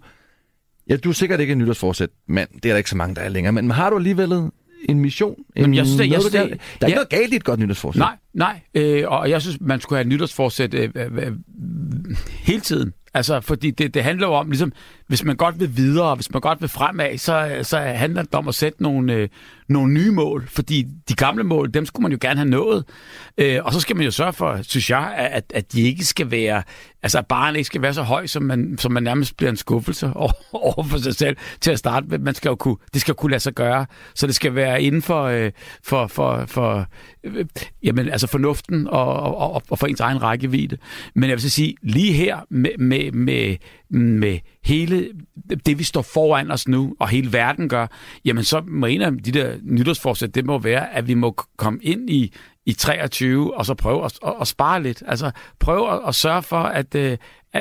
Ja, du er sikkert ikke en nytårsforsæt, mand. Det er der ikke så mange, der er længere. Men har du alligevel en mission? En, Jamen, jeg synes, det- jeg synes, det- der er ikke noget galt i et godt nytårsforsæt. Nej, nej. Øh, og jeg synes, man skulle have et nytårsforsæt øh, øh, øh, hele tiden. Altså, fordi det, det handler jo om, ligesom, hvis man godt vil videre, hvis man godt vil fremad, så, så handler det om at sætte nogle, øh, nogle nye mål. Fordi de gamle mål, dem skulle man jo gerne have nået. Øh, og så skal man jo sørge for, synes jeg, at, at de ikke skal være, altså at barnet ikke skal være så høj, som man, som man nærmest bliver en skuffelse *laughs* over, over for sig selv til at starte med. Man skal jo kunne, det skal kunne lade sig gøre. Så det skal være inden for, øh, for, for, for øh, jamen, altså fornuften og, og, og, og for ens egen rækkevidde. Men jeg vil så sige, lige her med, med, med, med hele det, vi står foran os nu, og hele verden gør, jamen så må en af de der nytårsforsæt, det må være, at vi må komme ind i i 23, og så prøve at, at, at spare lidt. Altså prøve at, at sørge for, at, øh,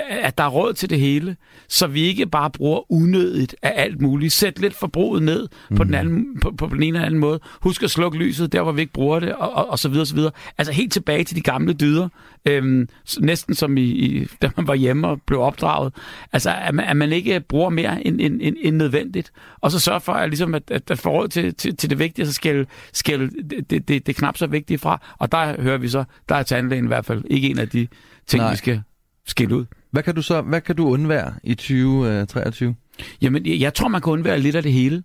at der er råd til det hele, så vi ikke bare bruger unødigt af alt muligt. Sæt lidt forbruget ned mm. på, den anden, på, på den ene eller anden måde. Husk at slukke lyset der, hvor vi ikke bruger det, og, og, og så videre, så videre. Altså helt tilbage til de gamle dyder. Øhm, næsten som i, i, *laughs* da man var hjemme og blev opdraget. Altså, at man, at man ikke bruger mere end, end, end, end nødvendigt. Og så sørge for, at, ligesom, at, at, at få råd til, til, til det vigtige, så skal, skal det, det, det, det knap så vigtige fra. Og der hører vi så, der er tandlægen i hvert fald ikke en af de ting, Nej. vi skal skille ud. Hvad kan du så hvad kan du undvære i 2023? Øh, Jamen, jeg tror, man kan undvære lidt af det hele.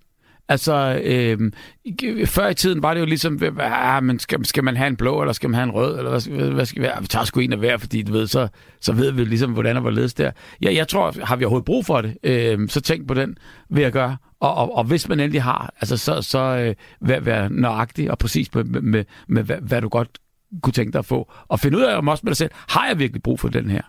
Altså, øh, før i tiden var det jo ligesom, ah, men skal, skal man have en blå, eller skal man have en rød, eller hvad, hvad skal vi have? Vi tager sgu en af hver, fordi du ved, så, så ved vi ligesom, hvordan og hvorledes der. Ja, jeg tror, har vi overhovedet brug for det, øh, så tænk på den, vil jeg gøre. Og, og, og hvis man endelig har, altså, så, så øh, vær, vær nøjagtig og præcis med, med, med, med hvad, hvad du godt kunne tænke dig at få. Og finde ud af om også med dig selv, har jeg virkelig brug for den her?